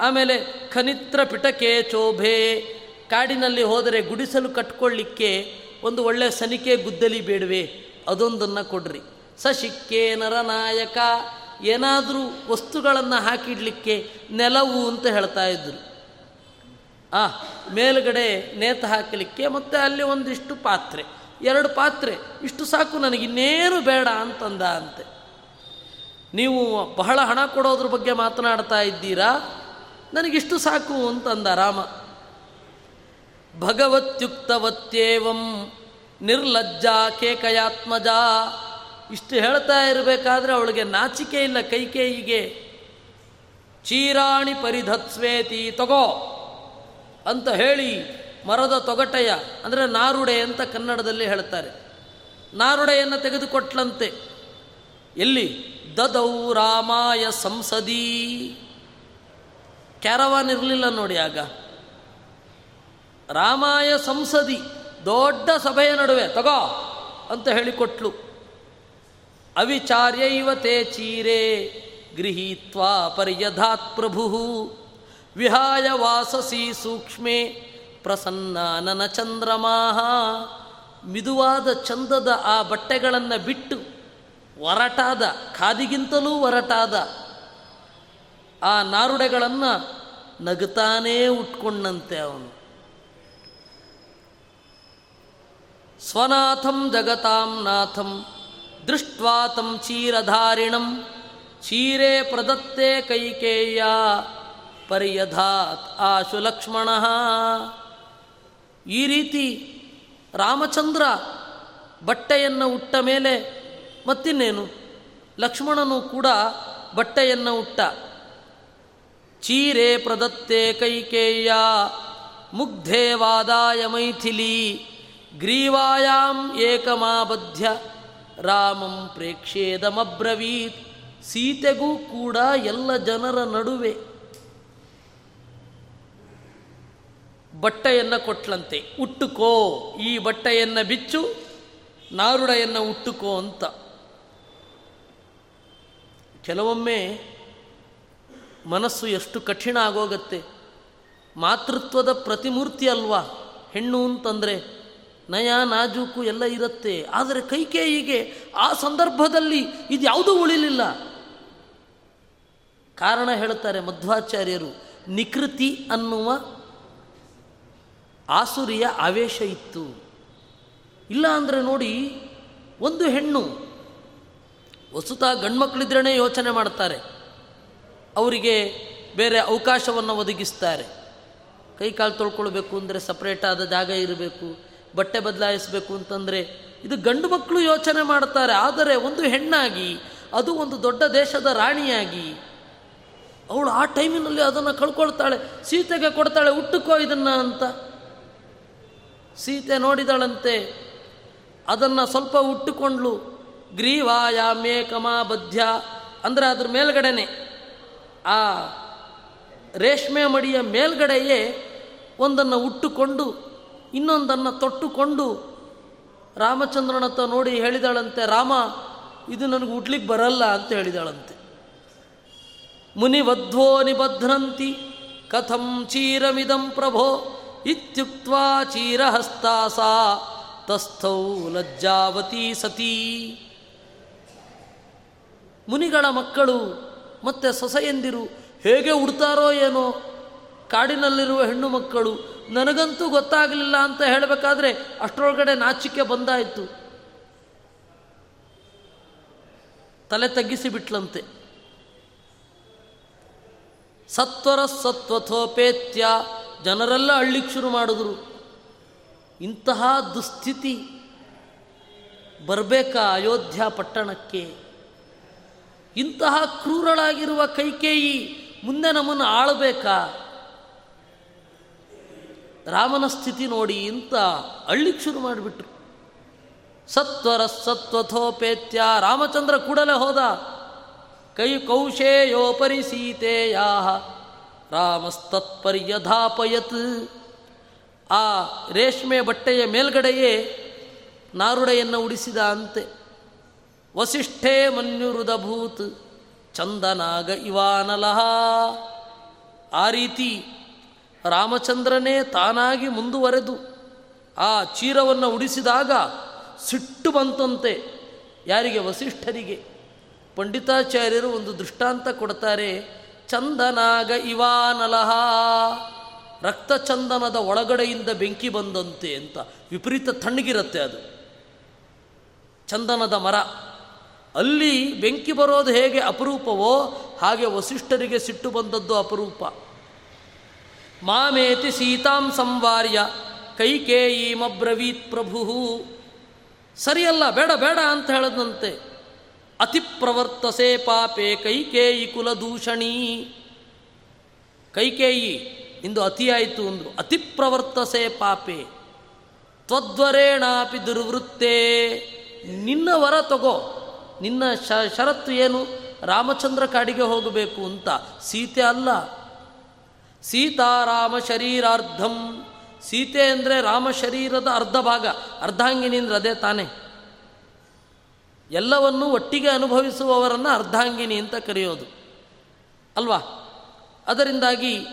ಆಮೇಲೆ ಖನಿತ್ರ ಪಿಟಕೆ ಚೋಭೆ, ಕಾಡಿನಲ್ಲಿ ಹೋದರೆ ಗುಡಿಸಲು ಕಟ್ಕೊಳ್ಳಿಕ್ಕೆ ಒಂದು ಒಳ್ಳೆಯ ಸನಿಕೆ ಗುದ್ದಲಿ ಬೇಡವೆ, ಅದೊಂದನ್ನು ಕೊಡ್ರಿ. ಸಶಿಕ್ಕೆ ನರನಾಯಕ, ಏನಾದರೂ ವಸ್ತುಗಳನ್ನು ಹಾಕಿಡ್ಲಿಕ್ಕೆ ನೆಲವು ಅಂತ ಹೇಳ್ತಾ ಇದ್ರು. ಆ, ಮೇಲುಗಡೆ ನೇತ ಹಾಕಲಿಕ್ಕೆ ಮತ್ತು ಅಲ್ಲಿ ಒಂದಿಷ್ಟು ಪಾತ್ರೆ. ಎರಡು ಪಾತ್ರೆ, ಇಷ್ಟು ಸಾಕು ನನಗೆ, ಇನ್ನೇನು ಬೇಡ ಅಂತಂದ ಅಂತೆ. ನೀವು ಬಹಳ ಹಣ ಕೊಡೋದ್ರ ಬಗ್ಗೆ ಮಾತನಾಡ್ತಾ ಇದ್ದೀರಾ? ನನಗಿಷ್ಟು ಸಾಕು ಅಂತಂದ ರಾಮ. ಭಗವತ್ಯುಕ್ತವತ್ಯೇವಂ ನಿರ್ಲಜ್ಜಾ ಕೇಕಯಾತ್ಮಜ. ಇಷ್ಟು ಹೇಳ್ತಾ ಇರಬೇಕಾದ್ರೆ ಅವಳಿಗೆ ನಾಚಿಕೆ ಇಲ್ಲ ಕೈಕೇಯಿಗೆ, ಚೀರಾಣಿ ಪರಿಧತ್ಸ್ವೇತಿ ತಗೋ ಅಂತ ಹೇಳಿ ಮರದ ತೊಗಟೆಯ, ಅಂದರೆ ನಾರುಡೆ ಅಂತ ಕನ್ನಡದಲ್ಲಿ ಹೇಳ್ತಾರೆ. ನಾರುಡೆಯನ್ನು ತೆಗೆದುಕೊಟ್ಲಂತೆ. ಎಲ್ಲಿ? ದದೌ ರಾಮಾಯ ಸಂಸದೀ. ಕ್ಯಾರವಾನ್ ಇರಲಿಲ್ಲ ನೋಡಿ ಆಗ. ರಾಮಾಯ ಸಂಸದಿ, ದೊಡ್ಡ ಸಭೆಯ ನಡುವೆ, ತಗೋ ಅಂತ ಹೇಳಿಕೊಟ್ಲು. ಅವಿಚಾರ್ಯ ಇವ ತೇ ಚೀರೆ, ಗೃಹೀತ್ವಾ ಪರ್ಯಧಾತ್ ಪ್ರಭು ವಿಹಾಯ ವಾಸಸಿ ಸೂಕ್ಷ್ಮೆ ಪ್ರಸನ್ನಾನನ ಚಂದ್ರಮಾಹ. ಮಿದುವಾದ ಚಂದದ ಆ ಬಟ್ಟೆಗಳನ್ನು ಬಿಟ್ಟು, ಒರಟಾದ, ಖಾದಿಗಿಂತಲೂ ಒರಟಾದ ಆ ನಾರುಡೆಗಳನ್ನು ನಗುತ್ತಾನೇ ಉಟ್ಕೊಂಡಂತೆ ಅವನು. ಸ್ವನಾಥಂ ಜಗತಾಂ ನಾಥಂ ದೃಷ್ಟ್ವಾತಂ ಚೀರಧಾರಿಣಂ ಚೀರೆ ಪ್ರದತ್ತೆ ಕೈಕೇಯ ಪರ್ಯಧಾತ್ ಆಶು ಲಕ್ಷ್ಮಣ. ಈ ರೀತಿ ರಾಮಚಂದ್ರ ಬಟ್ಟೆಯನ್ನು ಉಟ್ಟ ಮೇಲೆ ಮತ್ತಿನ್ನೇನು? ಲಕ್ಷ್ಮಣನು ಕೂಡ ಬಟ್ಟೆಯನ್ನು ಉಟ್ಟ. ಚೀರೆ ಪ್ರದತ್ತೆ ಕೈಕೇಯ, ಮುಗ್ಧೇ ವಾದಾಯ ಮೈಥಿಲಿ, ಗ್ರೀವಾಯಾಂ ಏಕಮಾಬಧ್ಯ, ರಾಮಂ ಪ್ರೇಕ್ಷೇದಮಬ್ರವೀತ್, ಸೀತೆಗೂ ಕೂಡ ಎಲ್ಲ ಜನರ ನಡುವೆ. ಬಟ್ಟೆಯನ್ನು ಕೊಟ್ಲಂತೆ, ಉಟ್ಟುಕೋ, ಈ ಬಟ್ಟೆಯನ್ನು ಬಿಚ್ಚು, ನಾರುಡೆಯನ್ನು ಉಟ್ಟುಕೋ ಅಂತ. ಕೆಲವೊಮ್ಮೆ ಮನಸ್ಸು ಎಷ್ಟು ಕಠಿಣ ಆಗೋಗತ್ತೆ. ಮಾತೃತ್ವದ ಪ್ರತಿಮೂರ್ತಿ ಅಲ್ವಾ? ಹೆಣ್ಣು ಅಂತಂದರೆ ನಯ, ನಾಜೂಕು ಎಲ್ಲ ಇರುತ್ತೆ. ಆದರೆ ಕೈಕೇಯಿಗೆ ಆ ಸಂದರ್ಭದಲ್ಲಿ ಇದು ಯಾವುದೂ ಉಳಿಲಿಲ್ಲ. ಕಾರಣ ಹೇಳ್ತಾರೆ ಮಧ್ವಾಚಾರ್ಯರು, ನಿಕೃತಿ ಅನ್ನುವ ಆಸುರಿಯ ಆವೇಶ ಇತ್ತು. ಇಲ್ಲ ಅಂದರೆ ನೋಡಿ, ಒಂದು ಹೆಣ್ಣು, ವಸುತ ಗಂಡ್ಮಕ್ಳಿದ್ರೇ ಯೋಚನೆ ಮಾಡ್ತಾರೆ. ಅವರಿಗೆ ಬೇರೆ ಅವಕಾಶವನ್ನು ಒದಗಿಸ್ತಾರೆ. ಕೈ ಕಾಲು ತೊಳ್ಕೊಳ್ಬೇಕು ಅಂದರೆ ಆದ ಜಾಗ ಇರಬೇಕು, ಬಟ್ಟೆ ಬದಲಾಯಿಸಬೇಕು ಅಂತಂದರೆ ಇದು ಗಂಡು ಮಕ್ಕಳು ಯೋಚನೆ ಮಾಡ್ತಾರೆ. ಆದರೆ ಒಂದು ಹೆಣ್ಣಾಗಿ, ಅದು ಒಂದು ದೊಡ್ಡ ದೇಶದ ರಾಣಿಯಾಗಿ, ಅವಳು ಆ ಟೈಮಿನಲ್ಲಿ ಅದನ್ನು ಕಳ್ಕೊಳ್ತಾಳೆ, ಸೀತೆಗೆ ಕೊಡ್ತಾಳೆ ಹುಟ್ಟುಕೋ ಇದನ್ನು ಅಂತ. ಸೀತೆ ನೋಡಿದಳಂತೆ, ಅದನ್ನು ಸ್ವಲ್ಪ ಉಟ್ಟುಕೊಂಡ್ಲು ಗ್ರೀವಾಯ ಮೇಕಮಾ ಬದ್ಯ ಅಂದರೆ ಅದ್ರ ಮೇಲ್ಗಡೆನೆ. ಆ ರೇಷ್ಮೆ ಮಡಿಯ ಮೇಲ್ಗಡೆಯೇ ಒಂದನ್ನು ಉಟ್ಟುಕೊಂಡು, ಇನ್ನೊಂದನ್ನು ತೊಟ್ಟುಕೊಂಡು ರಾಮಚಂದ್ರನತ್ತ ನೋಡಿ ಹೇಳಿದಾಳಂತೆ, ರಾಮ, ಇದು ನನಗೆ ಉಡ್ಲಿಕ್ಕೆ ಬರಲ್ಲ ಅಂತ ಹೇಳಿದಾಳಂತೆ. ಮುನಿವಧ್ವೋ ನಿಬಧ್ನಂತಿ, ಕಥಂ ಚೀರಮಿದಂ ಪ್ರಭೋ, ಇತ್ಯುಕ್ತ್ವಾ ಚೀರಹಸ್ತಾಸ, ತಸ್ಥೌ ಲಜ್ಜಾವತಿ ಸತೀ ಮುನಿಗಳ ಮಕ್ಕಳು ಮತ್ತು ಸೊಸೆಯಂದಿರು ಹೇಗೆ ಉಡ್ತಾರೋ ಏನೋ? ಕಾಡಿನಲ್ಲಿರುವ ಹೆಣ್ಣು ಮಕ್ಕಳು, ನನಗಂತೂ ಗೊತ್ತಾಗಲಿಲ್ಲ ಅಂತ ಹೇಳಬೇಕಾದ್ರೆ ಅಷ್ಟರೊಳಗಡೆ ನಾಚಿಕೆ ಬಂದಾಯಿತು. ತಲೆ ತಗ್ಗಿಸಿ ಬಿಟ್ಲಂತೆ. ಸತ್ವರ ಸತ್ವಥೋಪೇತ್ಯ ಜನರೆಲ್ಲ ಅಳ್ಳಿಕ್ ಶುರು ಮಾಡಿದ್ರು. ಇಂತಹ ದುಸ್ಥಿತಿ ಬರಬೇಕಾ ಅಯೋಧ್ಯ ಪಟ್ಟಣಕ್ಕೆ? ಇಂತಹ ಕ್ರೂರಳಾಗಿರುವ ಕೈಕೇಯಿ ಮುಂದೆ ನಮ್ಮನ್ನು ಆಳಬೇಕಾ? ರಾಮನ ಸ್ಥಿತಿ ನೋಡಿ ಅಂತ ಅಳ್ಳಿಕ್ ಶುರು ಮಾಡಿಬಿಟ್ರು. ಸತ್ವರ ಸತ್ವಥೋಪೇತ್ಯ ರಾಮಚಂದ್ರ ಕೂಡಲೇ ಹೋದ. ಕೈ ಕೌಶೇಯೋಪರಿ ಸೀತೆಯಾ ರಾಮಸ್ತತ್ಪರ್ಯಧಾಪಯತ್. ಆ ರೇಷ್ಮೆ ಬಟ್ಟೆಯ ಮೇಲ್ಗಡೆಯೇ ನಾರುಡೆಯನ್ನು ಉಡಿಸಿದ ಅಂತೆ. ವಸಿಷ್ಠೇ ಮನ್ಯುರುದಭೂತ್ ಚಂದನಾಗ ಇವಾನಲಹ. ಆ ರೀತಿ ರಾಮಚಂದ್ರನೇ ತಾನಾಗಿ ಮುಂದುವರೆದು ಆ ಚೀರವನ್ನು ಉಡಿಸಿದಾಗ ಸಿಟ್ಟು ಬಂತಂತೆ ಯಾರಿಗೆ? ವಸಿಷ್ಠರಿಗೆ. ಪಂಡಿತಾಚಾರ್ಯರು ಒಂದು ದೃಷ್ಟಾಂತ ಕೊಡ್ತಾರೆ, ಚಂದನಾಗ ಇವಾನಲಹ. ರಕ್ತಚಂದನದ ಒಳಗಡೆಯಿಂದ ಬೆಂಕಿ ಬಂದಂತೆ ಅಂತ. ವಿಪರೀತ ತಣ್ಣಗಿರುತ್ತೆ ಅದು. ಚಂದನದ ಮರ. ಅಲ್ಲಿ ಬೆಂಕಿ ಬರೋದು ಹೇಗೆ ಅಪರೂಪವೋ ಹಾಗೆ ವಸಿಷ್ಠರಿಗೆ ಸಿಟ್ಟು ಬಂದದ್ದು ಅಪರೂಪ. ಮಾಮೇತಿ ಸೀತಾಂ ಸಂವಾರ್ಯ, ಕೈಕೇಯೀಮಬ್ರವೀತ್ ಪ್ರಭು. ಸರಿಯಲ್ಲ, ಬೇಡ ಬೇಡ ಅಂತ ಹೇಳದಂತೆ ಅತಿ ಪ್ರವರ್ತಸೆ ಪಾಪೆ ಕೈಕೇಯಿ ಕುಲದೂಷಣಿ. ಕೈಕೇಯಿ, ಇಂದು ಅತಿಯಾಯಿತು ಅಂದರು ಅತಿ ಪ್ರವರ್ತಸೆ ಪಾಪೆ. ತ್ವದ್ವರೇಣಾಪಿ ದುರ್ವೃತ್ತೇ. ನಿನ್ನ ವರ ತಗೋ. ನಿನ್ನ ಶ, ಷರತ್ತು ಏನು? ರಾಮಚಂದ್ರ ಕಾಡಿಗೆ ಹೋಗಬೇಕು ಅಂತ. ಸೀತೆ ಅಲ್ಲ. ಸೀತಾರಾಮ ಶರೀರಾರ್ಧಂ. ಸೀತೆ ಅಂದರೆ ರಾಮ ಶರೀರದ ಅರ್ಧ ಭಾಗ. ಅರ್ಧಾಂಗಿನಿ ಅಂದ್ರೆ ಅದೇ ತಾನೇ. ಎಲ್ಲವನ್ನೂ ಒಟ್ಟಿಗೆ ಅನುಭವಿಸುವವರನ್ನು ಅರ್ಧಾಂಗಿನಿ ಅಂತ ಕರೆಯೋದು. ಅಲ್ವಾ? ಅದರಿಂದಾಗಿ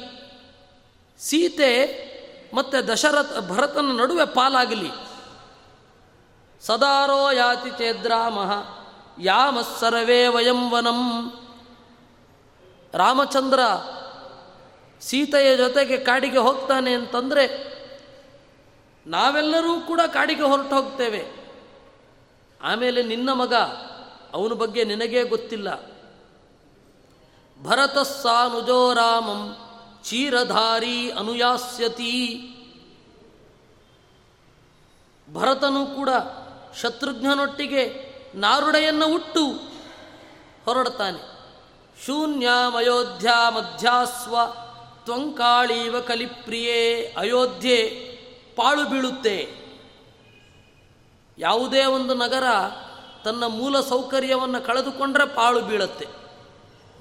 ಸೀತೆ ಮತ್ತು ದಶರಥ, ಭರತನ ನಡುವೆ ಪಾಲಾಗಲಿ. ಸದಾರೋ ಯಾತಿ ಚೇದ್ರಾಮ. ಯಾಮ ಸರ್ವೇ ವಯಂ ವನಂ ರಾಮಚಂದ್ರ ಸೀತೆಯ ಜೊತೆಗೆ ಕಾಡಿಗೆ ಹೋಗ್ತಾನೆ ಅಂತಂದರೆ ನಾವೆಲ್ಲರೂ ಕೂಡ ಕಾಡಿಗೆ ಹೊರಟು ಹೋಗ್ತೇವೆ. ಆಮೇಲೆ ನಿನ್ನ ಮಗ ಅವನ ಬಗ್ಗೆ ನಿನಗೇ ಗೊತ್ತಿಲ್ಲ. ಭರತ ಸಾನುಜೋ ರಾಮಂ ಚೀರಧಾರಿ ಅನುಯಾಸ್ಯತಿ. ಭರತನು ಕೂಡ ಶತ್ರುಘ್ನನೊಟ್ಟಿಗೆ ನಾರುಡೆಯನ್ನು ಹುಟ್ಟು ಹೊರಡ್ತಾನೆ ಶೂನ್ಯಾಮಯೋಧ್ಯ ಮಧ್ಯಾಸ್ವ, ತ್ವಂಕಾಳೀವ ಕಲಿಪ್ರಿಯೇ ಅಯೋಧ್ಯೆ ಪಾಳು ಬೀಳುತ್ತೆ. ಯಾವುದೇ ಒಂದು ನಗರ ತನ್ನ ಮೂಲ ಸೌಕರ್ಯವನ್ನು ಕಳೆದುಕೊಂಡ್ರೆ ಪಾಳು ಬೀಳುತ್ತೆ.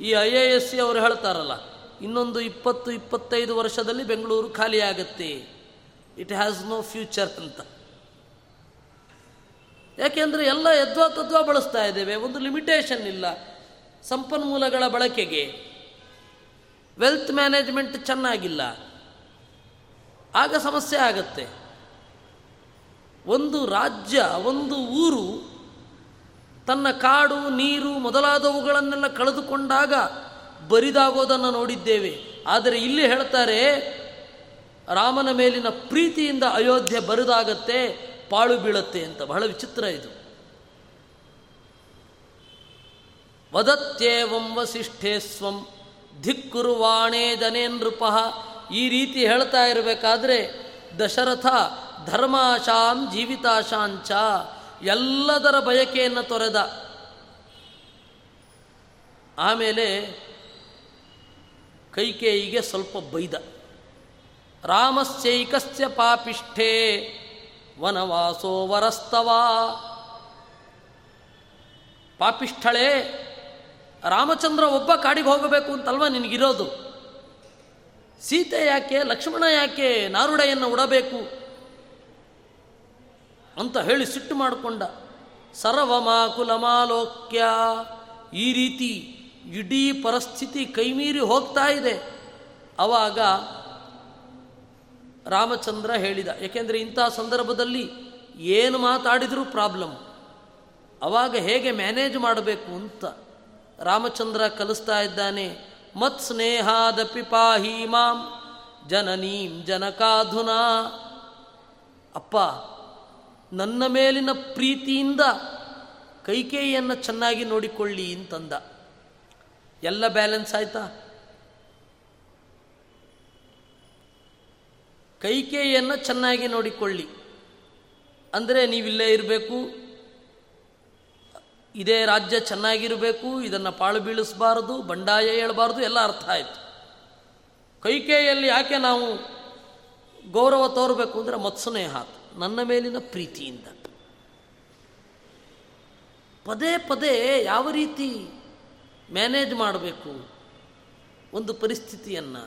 ಈ ಐ ಎ ಎಸ್ ಸಿ ಅವರು ಹೇಳ್ತಾರಲ್ಲ, ಇನ್ನೊಂದು ಇಪ್ಪತ್ತು ಇಪ್ಪತ್ತೈದು ವರ್ಷದಲ್ಲಿ ಬೆಂಗಳೂರು ಖಾಲಿಯಾಗತ್ತೆ. ಇಟ್ ಹ್ಯಾಸ್ ನೋ ಫ್ಯೂಚರ್ ಅಂತ. ಯಾಕೆಂದರೆ ಎಲ್ಲ ಯದ್ವಾ ತದ್ವಾ ಬಳಸ್ತಾ ಇದ್ದೇವೆ. ಒಂದು ಲಿಮಿಟೇಷನ್ ಇಲ್ಲ. ಸಂಪನ್ಮೂಲಗಳ ಬಳಕೆಗೆ. ವೆಲ್ತ್ ಮ್ಯಾನೇಜ್ಮೆಂಟ್ ಚೆನ್ನಾಗಿಲ್ಲ. ಆಗ ಸಮಸ್ಯೆ ಆಗತ್ತೆ. ಒಂದು ರಾಜ್ಯ, ಒಂದು ಊರು ತನ್ನ ಕಾಡು, ನೀರು ಮೊದಲಾದವುಗಳನ್ನೆಲ್ಲ ಕಳೆದುಕೊಂಡಾಗ ಬರಿದಾಗೋದನ್ನು ನೋಡಿದ್ದೇವೆ. ಆದರೆ ಇಲ್ಲಿ ಹೇಳ್ತಾರೆ, ರಾಮನ ಮೇಲಿನ ಪ್ರೀತಿಯಿಂದ ಅಯೋಧ್ಯೆ ಬರಿದಾಗತ್ತೆ. ಪಾಳು ಬೀಳತ್ತೆ ಅಂತ ಬಹಳ ವಿಚಿತ್ರ ಇದು. ವದತ್ಯೇವಂ ವಸಿಷ್ಠೇಸ್ವಂ ಧಿಕ್ಕುರುವಾಣೇ ದನೇ ನೃಪ. ಈ ರೀತಿ ಹೇಳ್ತಾ ಇರಬೇಕಾದ್ರೆ ದಶರಥ ಧರ್ಮಾಶಾಂ ಜೀವಿತಾಶಾಂಚ ಎಲ್ಲದರ ಬಯಕೆಯನ್ನು ತೊರೆದ. ಆಮೇಲೆ ಕೈಕೇಯಿಗೆ ಸ್ವಲ್ಪ ಬೈದ. ರಾಮಸ್ಯೈಕಸ್ಯ ಪಾಪಿಷ್ಠೇ ವನವಾಸೋ ವರಸ್ತವ. ಪಾಪಿಷ್ಠಳೆ, ರಾಮಚಂದ್ರ ಒಬ್ಬ ಕಾಡಿಗೆ ಹೋಗಬೇಕು ಅಂತಲ್ವ ನಿನಗಿರೋದು? ಸೀತೆ ಯಾಕೆ, ಲಕ್ಷ್ಮಣ ಯಾಕೆ ನಾರುಡೆಯನ್ನು ಉಡಬೇಕು ಅಂತ ಹೇಳಿ ಸಿಟ್ಟು ಮಾಡಿಕೊಂಡ. ಸರ್ವಮಾಕುಲಮಾಲೋಕ್ಯ, ಈ ರೀತಿ ಇಡೀ ಪರಿಸ್ಥಿತಿ ಕೈಮೀರಿ ಹೋಗ್ತಾ ಇದೆ. ಆವಾಗ ರಾಮಚಂದ್ರ ಹೇಳಿದ. ಏಕೆಂದರೆ ಇಂಥ ಸಂದರ್ಭದಲ್ಲಿ ಏನು ಮಾತಾಡಿದರೂ ಪ್ರಾಬ್ಲಮ್. ಅವಾಗ ಹೇಗೆ ಮ್ಯಾನೇಜ್ ಮಾಡಬೇಕು ಅಂತ ರಾಮಚಂದ್ರ ಕಲಿಸ್ತಾ ಇದ್ದಾನೆ. ಮತ್ ಸ್ನೇಹಾದಪಿ ಪಾಹಿ ಮಾಂ, ಜನನೀಂ ಜನಕಾಧುನಾ. ಅಪ್ಪ, ನನ್ನ ಮೇಲಿನ ಪ್ರೀತಿಯಿಂದ ಕೈಕೇಯಿಯನ್ನು ಚೆನ್ನಾಗಿ ನೋಡಿಕೊಳ್ಳಿ ಅಂತಂದ. ಎಲ್ಲ ಬ್ಯಾಲೆನ್ಸ್ ಆಯ್ತಾ? ಕೈಕೇಯಿಯನ್ನು ಚೆನ್ನಾಗಿ ನೋಡಿಕೊಳ್ಳಿ. ಅಂದರೆ ನೀವಿಲ್ಲೇ ಇರಬೇಕು, ಇದೇ ರಾಜ್ಯ ಚೆನ್ನಾಗಿರಬೇಕು, ಇದನ್ನು ಪಾಳು ಬೀಳಿಸಬಾರದು, ಬಂಡಾಯ ಹೇಳಬಾರ್ದು, ಎಲ್ಲ ಅರ್ಥ ಆಯಿತು. ಕೈಕೇಯಲ್ಲಿ ಯಾಕೆ ನಾವು ಗೌರವ ತೋರಬೇಕು ಅಂದರೆ ಮತ್ಸ್ನೇಹಾತ್ ನನ್ನ ಮೇಲಿನ ಪ್ರೀತಿಯಿಂದ. ಪದೇ ಪದೇ ಯಾವ ರೀತಿ ಮ್ಯಾನೇಜ್ ಮಾಡಬೇಕು, ಒಂದು ಪರಿಸ್ಥಿತಿಯನ್ನು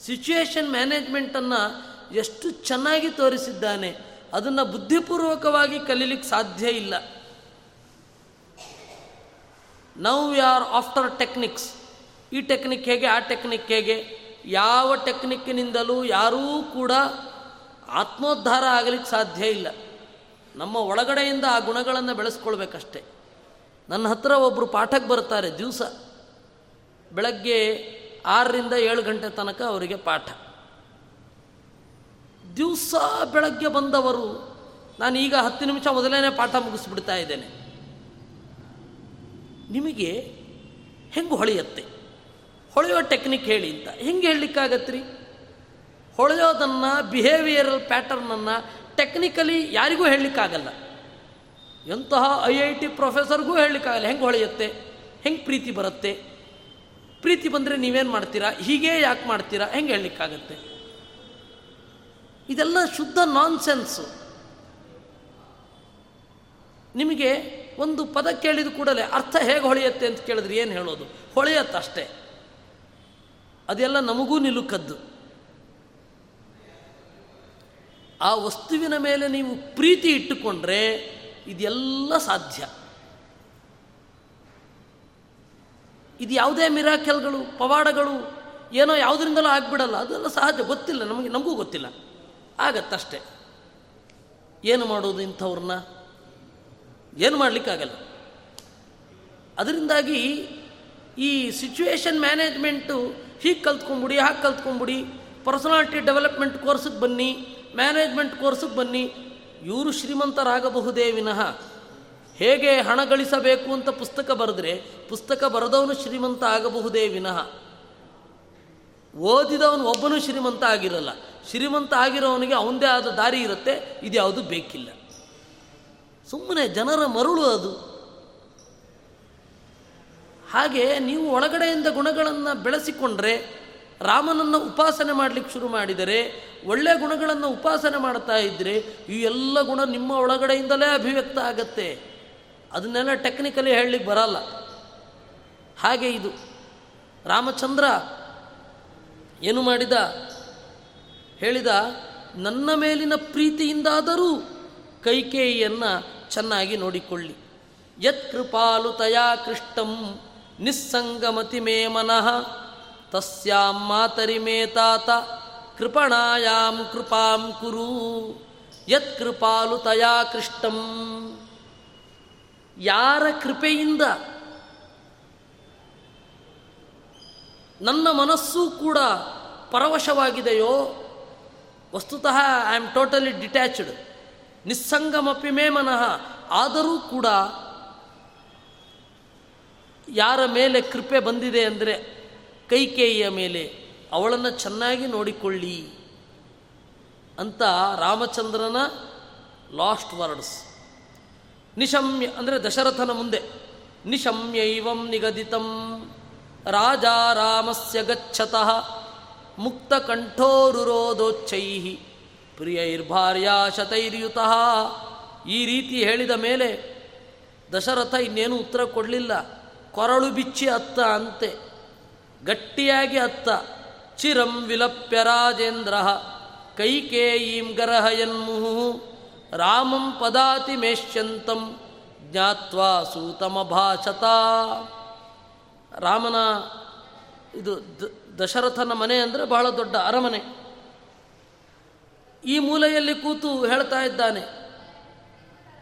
ಸಿಚುವೇಶನ್ ಮ್ಯಾನೇಜ್ಮೆಂಟನ್ನು ಎಷ್ಟು ಚೆನ್ನಾಗಿ ತೋರಿಸಿದ್ದಾನೆ, ಅದನ್ನು ಬುದ್ಧಿಪೂರ್ವಕವಾಗಿ ಕಲೀಲಿಕ್ಕೆ ಸಾಧ್ಯ ಇಲ್ಲ. Now we are after techniques ಈ ಟೆಕ್ನಿಕ್ ಹೇಗೆ, ಆ ಟೆಕ್ನಿಕ್ ಹೇಗೆ? ಯಾವ ಟೆಕ್ನಿಕ್ಕಿನಿಂದಲೂ ಯಾರೂ ಕೂಡ ಆತ್ಮೋದ್ಧಾರ ಆಗಲಿಕ್ಕೆ ಸಾಧ್ಯ ಇಲ್ಲ. ನಮ್ಮ ಒಳಗಡೆಯಿಂದ ಆ ಗುಣಗಳನ್ನು ಬೆಳೆಸ್ಕೊಳ್ಬೇಕಷ್ಟೆ. ನನ್ನ ಹತ್ರ ಒಬ್ಬರು ಪಾಠಕ್ಕೆ ಬರ್ತಾರೆ ದಿವಸ. ಬೆಳಗ್ಗೆ ಆರರಿಂದ ಏಳು ಗಂಟೆ ತನಕ ಅವರಿಗೆ ಪಾಠ. ದಿವಸ ಬೆಳಗ್ಗೆ ಬಂದವರು, ನಾನು ಈಗ ಹತ್ತು ನಿಮಿಷ ಮೊದಲನೇ ಪಾಠ ಮುಗಿಸ್ಬಿಡ್ತಾ ಇದ್ದೇನೆ. ನಿಮಗೆ ಹೆಂಗೆ ಹೊಳೆಯತ್ತೆ? ಹೊಳೆಯೋ ಟೆಕ್ನಿಕ್ ಹೇಳಿ ಅಂತ. ಹೆಂಗೆ ಹೇಳಲಿಕ್ಕಾಗತ್ರಿ? ಹೊಳೆಯೋದನ್ನು ಬಿಹೇವಿಯರಲ್ ಪ್ಯಾಟರ್ನನ್ನು ಟೆಕ್ನಿಕಲಿ ಯಾರಿಗೂ ಹೇಳಲಿಕ್ಕಾಗಲ್ಲ. ಎಂತಹ ಐ ಐ ಟಿ ಪ್ರೊಫೆಸರ್ಗೂ ಹೇಳಲಿಕ್ಕಾಗಲ್ಲ. ಹೆಂಗೆ ಹೊಳೆಯುತ್ತೆ? ಹೆಂಗೆ ಪ್ರೀತಿ ಬರುತ್ತೆ? ಪ್ರೀತಿ ಬಂದರೆ ನೀವೇನು ಮಾಡ್ತೀರಾ? ಹೀಗೆ ಯಾಕೆ ಮಾಡ್ತೀರಾ? ಹೆಂಗೆ ಹೇಳಲಿಕ್ಕಾಗತ್ತೆ? ಇದೆಲ್ಲ ಶುದ್ಧ ನಾನ್ಸೆನ್ಸು ನಿಮಗೆ ಒಂದು ಪದ ಕೇಳಿದ ಕೂಡಲೇ ಅರ್ಥ ಹೇಗೆ ಹೊಳೆಯುತ್ತೆ ಅಂತ ಕೇಳಿದ್ರೆ ಏನು ಹೇಳೋದು? ಹೊಳೆಯತ್ತಷ್ಟೇ ಅದೆಲ್ಲ ನಮಗೂ ನಿಲುಕದ್ದು. ಆ ವಸ್ತುವಿನ ಮೇಲೆ ನೀವು ಪ್ರೀತಿ ಇಟ್ಟುಕೊಂಡ್ರೆ ಇದೆಲ್ಲ ಸಾಧ್ಯ. ಇದು ಯಾವುದೇ ಮಿರಾಕೆಲ್ಗಳು, ಪವಾಡಗಳು, ಏನೋ ಯಾವುದರಿಂದಲೂ ಆಗ್ಬಿಡಲ್ಲ. ಅದೆಲ್ಲ ಸಹಜ, ಗೊತ್ತಿಲ್ಲ. ನಮಗೆ, ನಮಗೂ ಗೊತ್ತಿಲ್ಲ. ಆಗತ್ತಷ್ಟೆ. ಏನು ಮಾಡೋದು ಇಂಥವ್ರನ್ನ? ಏನು ಮಾಡಲಿಕ್ಕಾಗಲ್ಲ. ಅದರಿಂದಾಗಿ ಈ ಸಿಚುವೇಶನ್ ಮ್ಯಾನೇಜ್ಮೆಂಟು ಹೀಗೆ ಕಲ್ತ್ಕೊಂಬಿಡಿ, ಹಾಗೆ ಕಲ್ತ್ಕೊಂಬಿಡಿ ಪರ್ಸನಾಲಿಟಿ ಡೆವಲಪ್ಮೆಂಟ್ ಕೋರ್ಸಿಗೆ ಬನ್ನಿ ಮ್ಯಾನೇಜ್ಮೆಂಟ್ ಕೋರ್ಸಿಗೆ ಬನ್ನಿ, ಇವರು ಶ್ರೀಮಂತರಾಗಬಹುದೇ ವಿನಃ. ಹೇಗೆ ಹಣ ಗಳಿಸಬೇಕು ಅಂತ ಪುಸ್ತಕ ಬರೆದ್ರೆ ಪುಸ್ತಕ ಬರೆದವನು ಶ್ರೀಮಂತ ಆಗಬಹುದೇ ವಿನಃ? ಓದಿದವನು ಒಬ್ಬನು ಶ್ರೀಮಂತ ಆಗಿರಲ್ಲ. ಶ್ರೀಮಂತ ಆಗಿರೋವನಿಗೆ ಅವನದೇ ಆದ ದಾರಿ ಇರುತ್ತೆ ಇದು ಯಾವುದು ಬೇಕಿಲ್ಲ. ಸುಮ್ಮನೆ ಜನರ ಮರುಳು ಅದು. ಹಾಗೆ ನೀವು ಒಳಗಡೆಯಿಂದ ಗುಣಗಳನ್ನು ಬೆಳೆಸಿಕೊಂಡ್ರೆ, ರಾಮನನ್ನು ಉಪಾಸನೆ ಮಾಡಲಿಕ್ಕೆ ಶುರು ಮಾಡಿದರೆ ಒಳ್ಳೆಯ ಗುಣಗಳನ್ನು ಉಪಾಸನೆ ಮಾಡ್ತಾ ಇದ್ದರೆ ಈ ಎಲ್ಲ ಗುಣ ನಿಮ್ಮ ಒಳಗಡೆಯಿಂದಲೇ ಅಭಿವ್ಯಕ್ತ ಆಗತ್ತೆ. ಅದನ್ನೆಲ್ಲ ಟೆಕ್ನಿಕಲಿ ಹೇಳಲಿಕ್ಕೆ ಬರಲ್ಲ. ಹಾಗೆ ಇದು. ರಾಮಚಂದ್ರ ಏನು ಮಾಡಿದ? ಹೇಳಿದ, ನನ್ನ ಮೇಲಿನ ಪ್ರೀತಿಯಿಂದಾದರೂ ಕೈಕೇಯಿಯನ್ನು ಚೆನ್ನಾಗಿ ನೋಡಿಕೊಳ್ಳಿ. ಯತ್ ಕೃಪಾಲು ತಯಾ ಕೃಷ್ಟಂ ನಿಸ್ಸಂಗಮತಿ ಮೇ ಮನಃ ತಸ್ಯಾಂ ಮಾತರಿ ಮೇ ತಾತ ಕೃಪಣಾಯಾಂ ಕೃಪಾಂ ಕುರು. ಯತ್ ಕೃಪಾಲು ತಯಾ ಕೃಷ್ಟಂ ಯಾರ ಕೃಪೆಯಿಂದ? ನನ್ನ ಮನಸ್ಸು ಕೂಡ ಪರವಶವಾಗಿದೆಯೋ? ವಸ್ತುತಃ ಐ ಆಮ್ ಟೋಟಲಿ ಡಿಟ್ಯಾಚ್ಡ್ ನಿಸ್ಸಂಗಮಪಿ ಮೇ ಮನಃ. ಆದರೂ ಕೂಡ ಯಾರ ಮೇಲೆ ಕೃಪೆ ಬಂದಿದೆ ಅಂದರೆ ಕೈಕೇಯಿಯ ಮೇಲೆ, ಅವಳನ್ನು ಚೆನ್ನಾಗಿ ನೋಡಿಕೊಳ್ಳಿ ಅಂತ ರಾಮಚಂದ್ರನ ಲಾಸ್ಟ್ ವರ್ಡ್ಸ್. ನಿಶಮ್ಯ, ಅಂದರೆ ದಶರಥನ ಮುಂದೆ. ನಿಶಮ್ಯೈವಂ ನಿಗದಿತಂ. ರಾಜ ರಾಮಸ್ಯ ಗಚ್ಚತಃ. ಮುಕ್ತಕಂಠೋರುರೋಧೋಚ್ಚೈ ಪ್ರಿಯೈರ್ಭಾರ್ಯಾ ಶತೈರ್ಯುತಃ. ಈ ರೀತಿ ಹೇಳಿದ ಮೇಲೆ ದಶರಥ ಇನ್ನೇನು ಉತ್ತರ ಕೊಡಲಿಲ್ಲ. ಕೊರಳು ಬಿಚ್ಚಿ ಅತ್ತ ಅಂತೆ. ಗಟ್ಟಿಯಾಗಿ ಅತ್ತ. ಚಿರಂ ವಿಲಪ್ಯ ರಾಜೇಂದ್ರ. ಕೈಕೇಯೀಂ ಗರಹಯನ್ಮುಹು ರಾಮಂ ಪದಾತಿ ಮೇಶ್ಯಂತಂ ಜ್ಞಾತ್ವಾ ಸೂತಮಭಾಷತ ರಾಮನ ಇದು ದಶರಥನ ಮನೆ ಅಂದರೆ ಬಹಳ ದೊಡ್ಡ ಅರಮನೆ. ಈ ಮೂಲೆಯಲ್ಲಿ ಕೂತು ಹೇಳ್ತಾ ಇದ್ದಾನೆ,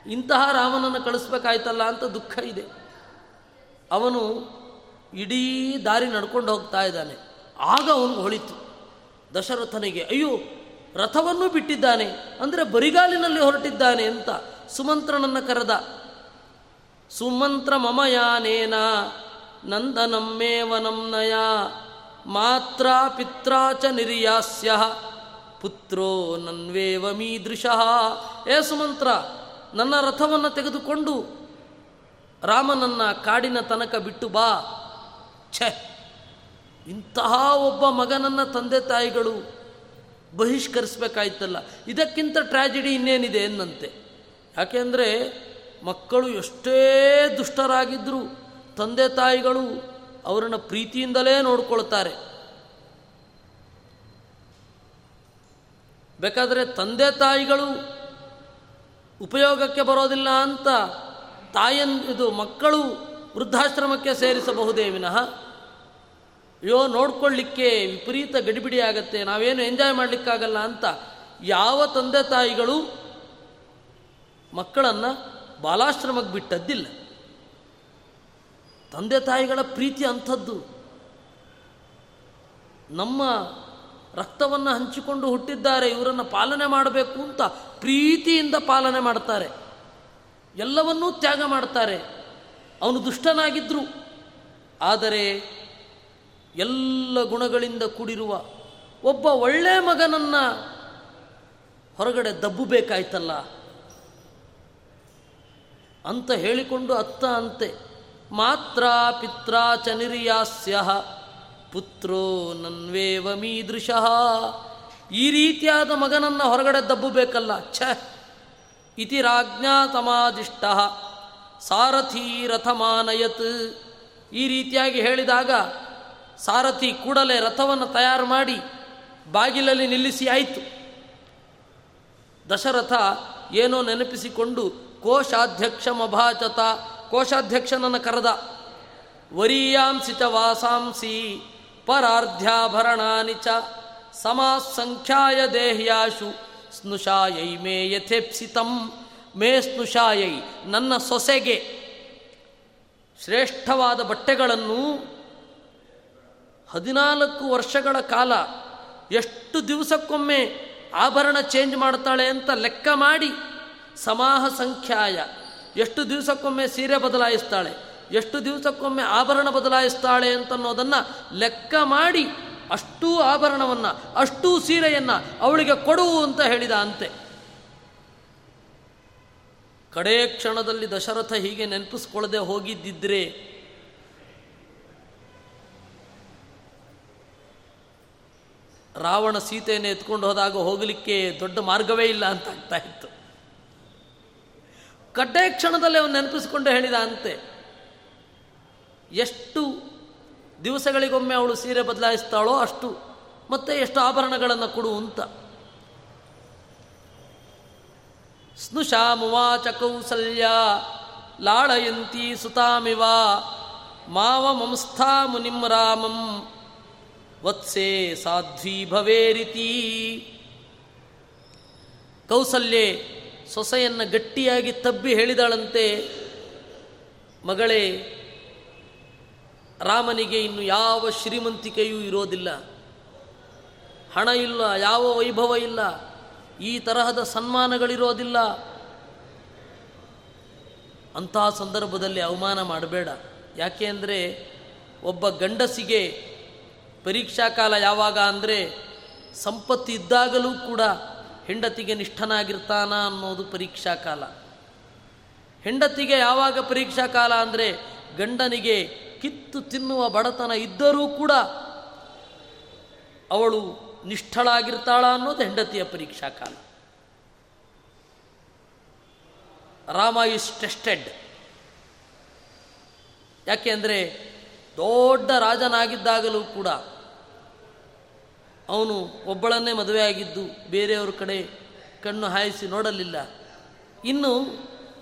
ಇಂತಹ ರಾಮನನ್ನು ಕಳಿಸ್ಬೇಕಾಯ್ತಲ್ಲ ಅಂತ ದುಃಖ ಇದೆ. ಅವನು ಇಡೀ ದಾರಿ ನಡ್ಕೊಂಡು ಹೋಗ್ತಾ ಇದ್ದಾನೆ. ಆಗ ಅವನು ಹೊಳಿತು. ದಶರಥನಿಗೆ, ಅಯ್ಯೋ ರಥವನ್ನು ಬಿಟ್ಟಿದ್ದಾನೆ. ಅಂದರೆ ಬರಿಗಾಲಿನಲ್ಲಿ ಹೊರಟಿದ್ದಾನೆ ಅಂತ ಸುಮಂತ್ರನನ್ನು ಕರೆದ. ಸುಮಂತ್ರ ಮಮಯಾನೇನ ನಂದನಮ್ಮೇವನಂ ನಯ ಮಾತ್ರ ಪಿತ್ರಾ ಚ ನಿರ್ಯಾಸ್ಯ ಪುತ್ರೋ ನನ್ವೇವ ಮೀದೃಶಃ. ಏ ಸುಮಂತ್ರ, ನನ್ನ ರಥವನ್ನು ತೆಗೆದುಕೊಂಡು ರಾಮನನ್ನ ಕಾಡಿನ ತನಕ ಬಿಟ್ಟು ಬಾ. ಛೆ, ಇಂತಹ ಒಬ್ಬ ಮಗನನ್ನ ತಂದೆ ತಾಯಿಗಳು ಬಹಿಷ್ಕರಿಸ್ಬೇಕಾಯ್ತಲ್ಲ. ಇದಕ್ಕಿಂತ ಟ್ರ್ಯಾಜಿಡಿ ಇನ್ನೇನಿದೆ ಎನ್ನಂತೆ ಯಾಕೆಂದರೆ ಮಕ್ಕಳು ಎಷ್ಟೇ ದುಷ್ಟರಾಗಿದ್ದರೂ ತಂದೆ ತಾಯಿಗಳು ಅವರನ್ನು ಪ್ರೀತಿಯಿಂದಲೇ ನೋಡ್ಕೊಳ್ತಾರೆ. ಬೇಕಾದರೆ ತಂದೆ ತಾಯಿಗಳು ಉಪಯೋಗಕ್ಕೆ ಬರೋದಿಲ್ಲ ಅಂತ ತಾಯನ್ ಇದು ಮಕ್ಕಳು ವೃದ್ಧಾಶ್ರಮಕ್ಕೆ ಸೇರಿಸಬಹುದೇ ವಿನಃ? ಅಯ್ಯೋ, ನೋಡ್ಕೊಳ್ಳಿಕ್ಕೆ ವಿಪರೀತ ಗಡಿಬಿಡಿ ಆಗತ್ತೆ, ನಾವೇನು ಎಂಜಾಯ್ ಮಾಡಲಿಕ್ಕಾಗಲ್ಲ ಅಂತ ಯಾವ ತಂದೆ ತಾಯಿಗಳು ಮಕ್ಕಳನ್ನು ಬಾಲಾಶ್ರಮಕ್ಕೆ ಬಿಟ್ಟದ್ದಿಲ್ಲ. ತಂದೆ ತಾಯಿಗಳ ಪ್ರೀತಿ ಅಂಥದ್ದು. ನಮ್ಮ ರಕ್ತವನ್ನು ಹಂಚಿಕೊಂಡು ಹುಟ್ಟಿದ್ದಾರೆ, ಇವರನ್ನು ಪಾಲನೆ ಮಾಡಬೇಕು ಅಂತ ಪ್ರೀತಿಯಿಂದ ಪಾಲನೆ ಮಾಡ್ತಾರೆ. ಎಲ್ಲವನ್ನೂ ತ್ಯಾಗ ಮಾಡ್ತಾರೆ. ಅವನು ದುಷ್ಟನಾಗಿದ್ದರು ಆದರೆ ಎಲ್ಲ ಗುಣಗಳಿಂದ ಕೂಡಿರುವ ಒಬ್ಬ ಒಳ್ಳೆ ಮಗನನ್ನು ಹೊರಗಡೆ ದಬ್ಬಬೇಕಾಯ್ತಲ್ಲ ಅಂತ ಹೇಳಿಕೊಂಡು ಅತ್ತ ಅಂತೆ, ಮಾತ್ರ ಪಿತ್ರ ಚ ಪುತ್ರೋ ನನ್ವೇವ ಮೀದೃಶಃ. ಈ ರೀತಿಯಾದ ಮಗನನ್ನು ಹೊರಗಡೆ ದಬ್ಬಬೇಕಲ್ಲ ಛ! ಇತಿ ರಾಜ್ಞಾ ತಮಾದಿಷ್ಟ ಸಾರಥಿ ರಥಮಾನಯತ್ ಈ ರೀತಿಯಾಗಿ ಹೇಳಿದಾಗ ಸಾರಥಿ ಕೂಡಲೇ ರಥವನ್ನು ತಯಾರು ಮಾಡಿ ಬಾಗಿಲಲ್ಲಿ ನಿಲ್ಲಿಸಿ ಆಯಿತು. ದಶರಥ ಏನೋ ನೆನಪಿಸಿಕೊಂಡು ಕೋಶಾಧ್ಯಕ್ಷಮಭಾಚತ ಕೋಶಾಧ್ಯಕ್ಷನನ್ನು ಕರೆದ. ವರೀಯಾಂಸಿತ ವಾಸಾಂಸಿ, ಪರಾರ್ಧ್ಯಾಭರಣಾನಿ ಚ, ಸಮಾಸಂಖ್ಯಾಯ ದೇಹ್ಯಾಶು, ಸ್ನುಷಾಯೈ ಮೇ ಯಥೇಪ್ಸಿತಂ, ಮೇ ಸ್ನುಷಾಯೈ ನನ್ನ ಸೊಸೆಗೆ. ಶ್ರೇಷ್ಠವಾದ ಬಟ್ಟೆಗಳನ್ನು ಹದಿನಾಲ್ಕು ವರ್ಷಗಳ ಕಾಲ ಎಷ್ಟು ದಿವಸಕ್ಕೊಮ್ಮೆ ಆಭರಣ ಚೇಂಜ್ ಮಾಡ್ತಾಳೆ ಅಂತ ಲೆಕ್ಕ ಮಾಡಿ ಸಮಾಹ ಸಂಖ್ಯಾಯ ಎಷ್ಟು ದಿವಸಕ್ಕೊಮ್ಮೆ ಸೀರೆ ಬದಲಾಯಿಸ್ತಾಳೆ, ಎಷ್ಟು ದಿವಸಕ್ಕೊಮ್ಮೆ ಆಭರಣ ಬದಲಾಯಿಸ್ತಾಳೆ ಅಂತನ್ನೋದನ್ನು ಲೆಕ್ಕ ಮಾಡಿ ಅಷ್ಟೂ ಆಭರಣವನ್ನು, ಅಷ್ಟೂ ಸೀರೆಯನ್ನು ಅವಳಿಗೆ ಕೊಡು ಅಂತ ಹೇಳಿದ ಅಂತೆ. ಕಡೇ ಕ್ಷಣದಲ್ಲಿ ದಶರಥ ಹೀಗೆ ನೆನಪಿಸ್ಕೊಳ್ಳದೆ ಹೋಗಿದ್ದಿದ್ರೆ ರಾವಣ ಸೀತೆಯನ್ನು ಎತ್ಕೊಂಡು ಹೋದಾಗ ಹೋಗಲಿಕ್ಕೆ ದೊಡ್ಡ ಮಾರ್ಗವೇ ಇಲ್ಲ ಅಂತ ಆಗ್ತಾ ಇತ್ತು. ಕಡ್ಡಾಯ ಕ್ಷಣದಲ್ಲಿ ಅವನು ನೆನಪಿಸಿಕೊಂಡು ಹೇಳಿದ ಅಂತೆ, ಎಷ್ಟು ದಿವಸಗಳಿಗೊಮ್ಮೆ ಅವಳು ಸೀರೆ ಬದಲಾಯಿಸ್ತಾಳೋ ಅಷ್ಟು ಮತ್ತೆ ಎಷ್ಟು ಆಭರಣಗಳನ್ನು ಕೊಡು ಅಂತ. ಸ್ನುಷಾಮುವಾಚ ಕೌಸಲ್ಯ, ಲಾಳಯಂತಿ ಸುತಾಮಿವ, ಮಾವ ಮಂಸ್ಥಾ ಮುನಿಂ ರಾಮಂ ವತ್ಸೆ ಸಾಧ್ವಿ ಭವೇರಿತಿ. ಕೌಸಲ್ಯೆ ಸೊಸೆಯನ್ನು ಗಟ್ಟಿಯಾಗಿ ತಬ್ಬಿ ಹೇಳಿದಾಳಂತೆ. ಮಗಳೇ, ರಾಮನಿಗೆ ಇನ್ನು ಯಾವ ಶ್ರೀಮಂತಿಕೆಯೂ ಇರೋದಿಲ್ಲ. ಹಣ ಇಲ್ಲ, ಯಾವ ವೈಭವ ಇಲ್ಲ, ಈ ತರಹದ ಸನ್ಮಾನಗಳಿರೋದಿಲ್ಲ. ಅಂತಹ ಸಂದರ್ಭದಲ್ಲಿ ಅವಮಾನ ಮಾಡಬೇಡ. ಯಾಕೆ ಅಂದರೆ, ಒಬ್ಬ ಗಂಡಸಿಗೆ ಪರೀಕ್ಷಾ ಕಾಲ ಯಾವಾಗ ಅಂದರೆ ಸಂಪತ್ತು ಇದ್ದಾಗಲೂ ಕೂಡ ಹೆಂಡತಿಗೆ ನಿಷ್ಠನಾಗಿರ್ತಾನ ಅನ್ನೋದು ಪರೀಕ್ಷಾ ಕಾಲ. ಹೆಂಡತಿಗೆ ಯಾವಾಗ ಪರೀಕ್ಷಾ ಕಾಲ ಅಂದರೆ ಗಂಡನಿಗೆ ಕಿತ್ತು ತಿನ್ನುವ ಬಡತನ ಇದ್ದರೂ ಕೂಡ ಅವಳು ನಿಷ್ಠಳಾಗಿರ್ತಾಳ ಅನ್ನೋದು ಹೆಂಡತಿಯ ಪರೀಕ್ಷಾ ಕಾಲ. ರಾಮ ಇಸ್ ಟೆಸ್ಟೆಡ್ ಯಾಕೆ ಅಂದರೆ ದೊಡ್ಡ ರಾಜನಾಗಿದ್ದಾಗಲೂ ಕೂಡ ಅವನು ಒಬ್ಬಳನ್ನೇ ಮದುವೆಯಾಗಿದ್ದು ಬೇರೆಯವ್ರ ಕಡೆ ಕಣ್ಣು ಹಾಯಿಸಿ ನೋಡಲಿಲ್ಲ. ಇನ್ನು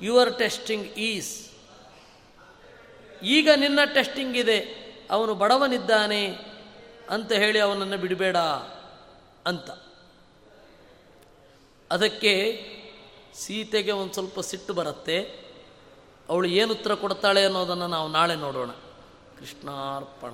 ಯುವರ್ ಟೆಸ್ಟಿಂಗ್ ಈಸ್ ಈಗ ನಿನ್ನ ಟೆಸ್ಟಿಂಗ್ ಇದೆ. ಅವನು ಬಡವನಿದ್ದಾನೆ ಅಂತ ಹೇಳಿ ಅವನನ್ನು ಬಿಡಬೇಡ ಅಂತ. ಅದಕ್ಕೆ ಸೀತೆಗೆ ಒಂದು ಸ್ವಲ್ಪ ಸಿಟ್ಟು ಬರುತ್ತೆ. ಅವಳು ಏನು ಉತ್ತರ ಕೊಡ್ತಾಳೆ ಅನ್ನೋದನ್ನು ನಾವು ನಾಳೆ ನೋಡೋಣ. ಕೃಷ್ಣಾರ್ಪಣ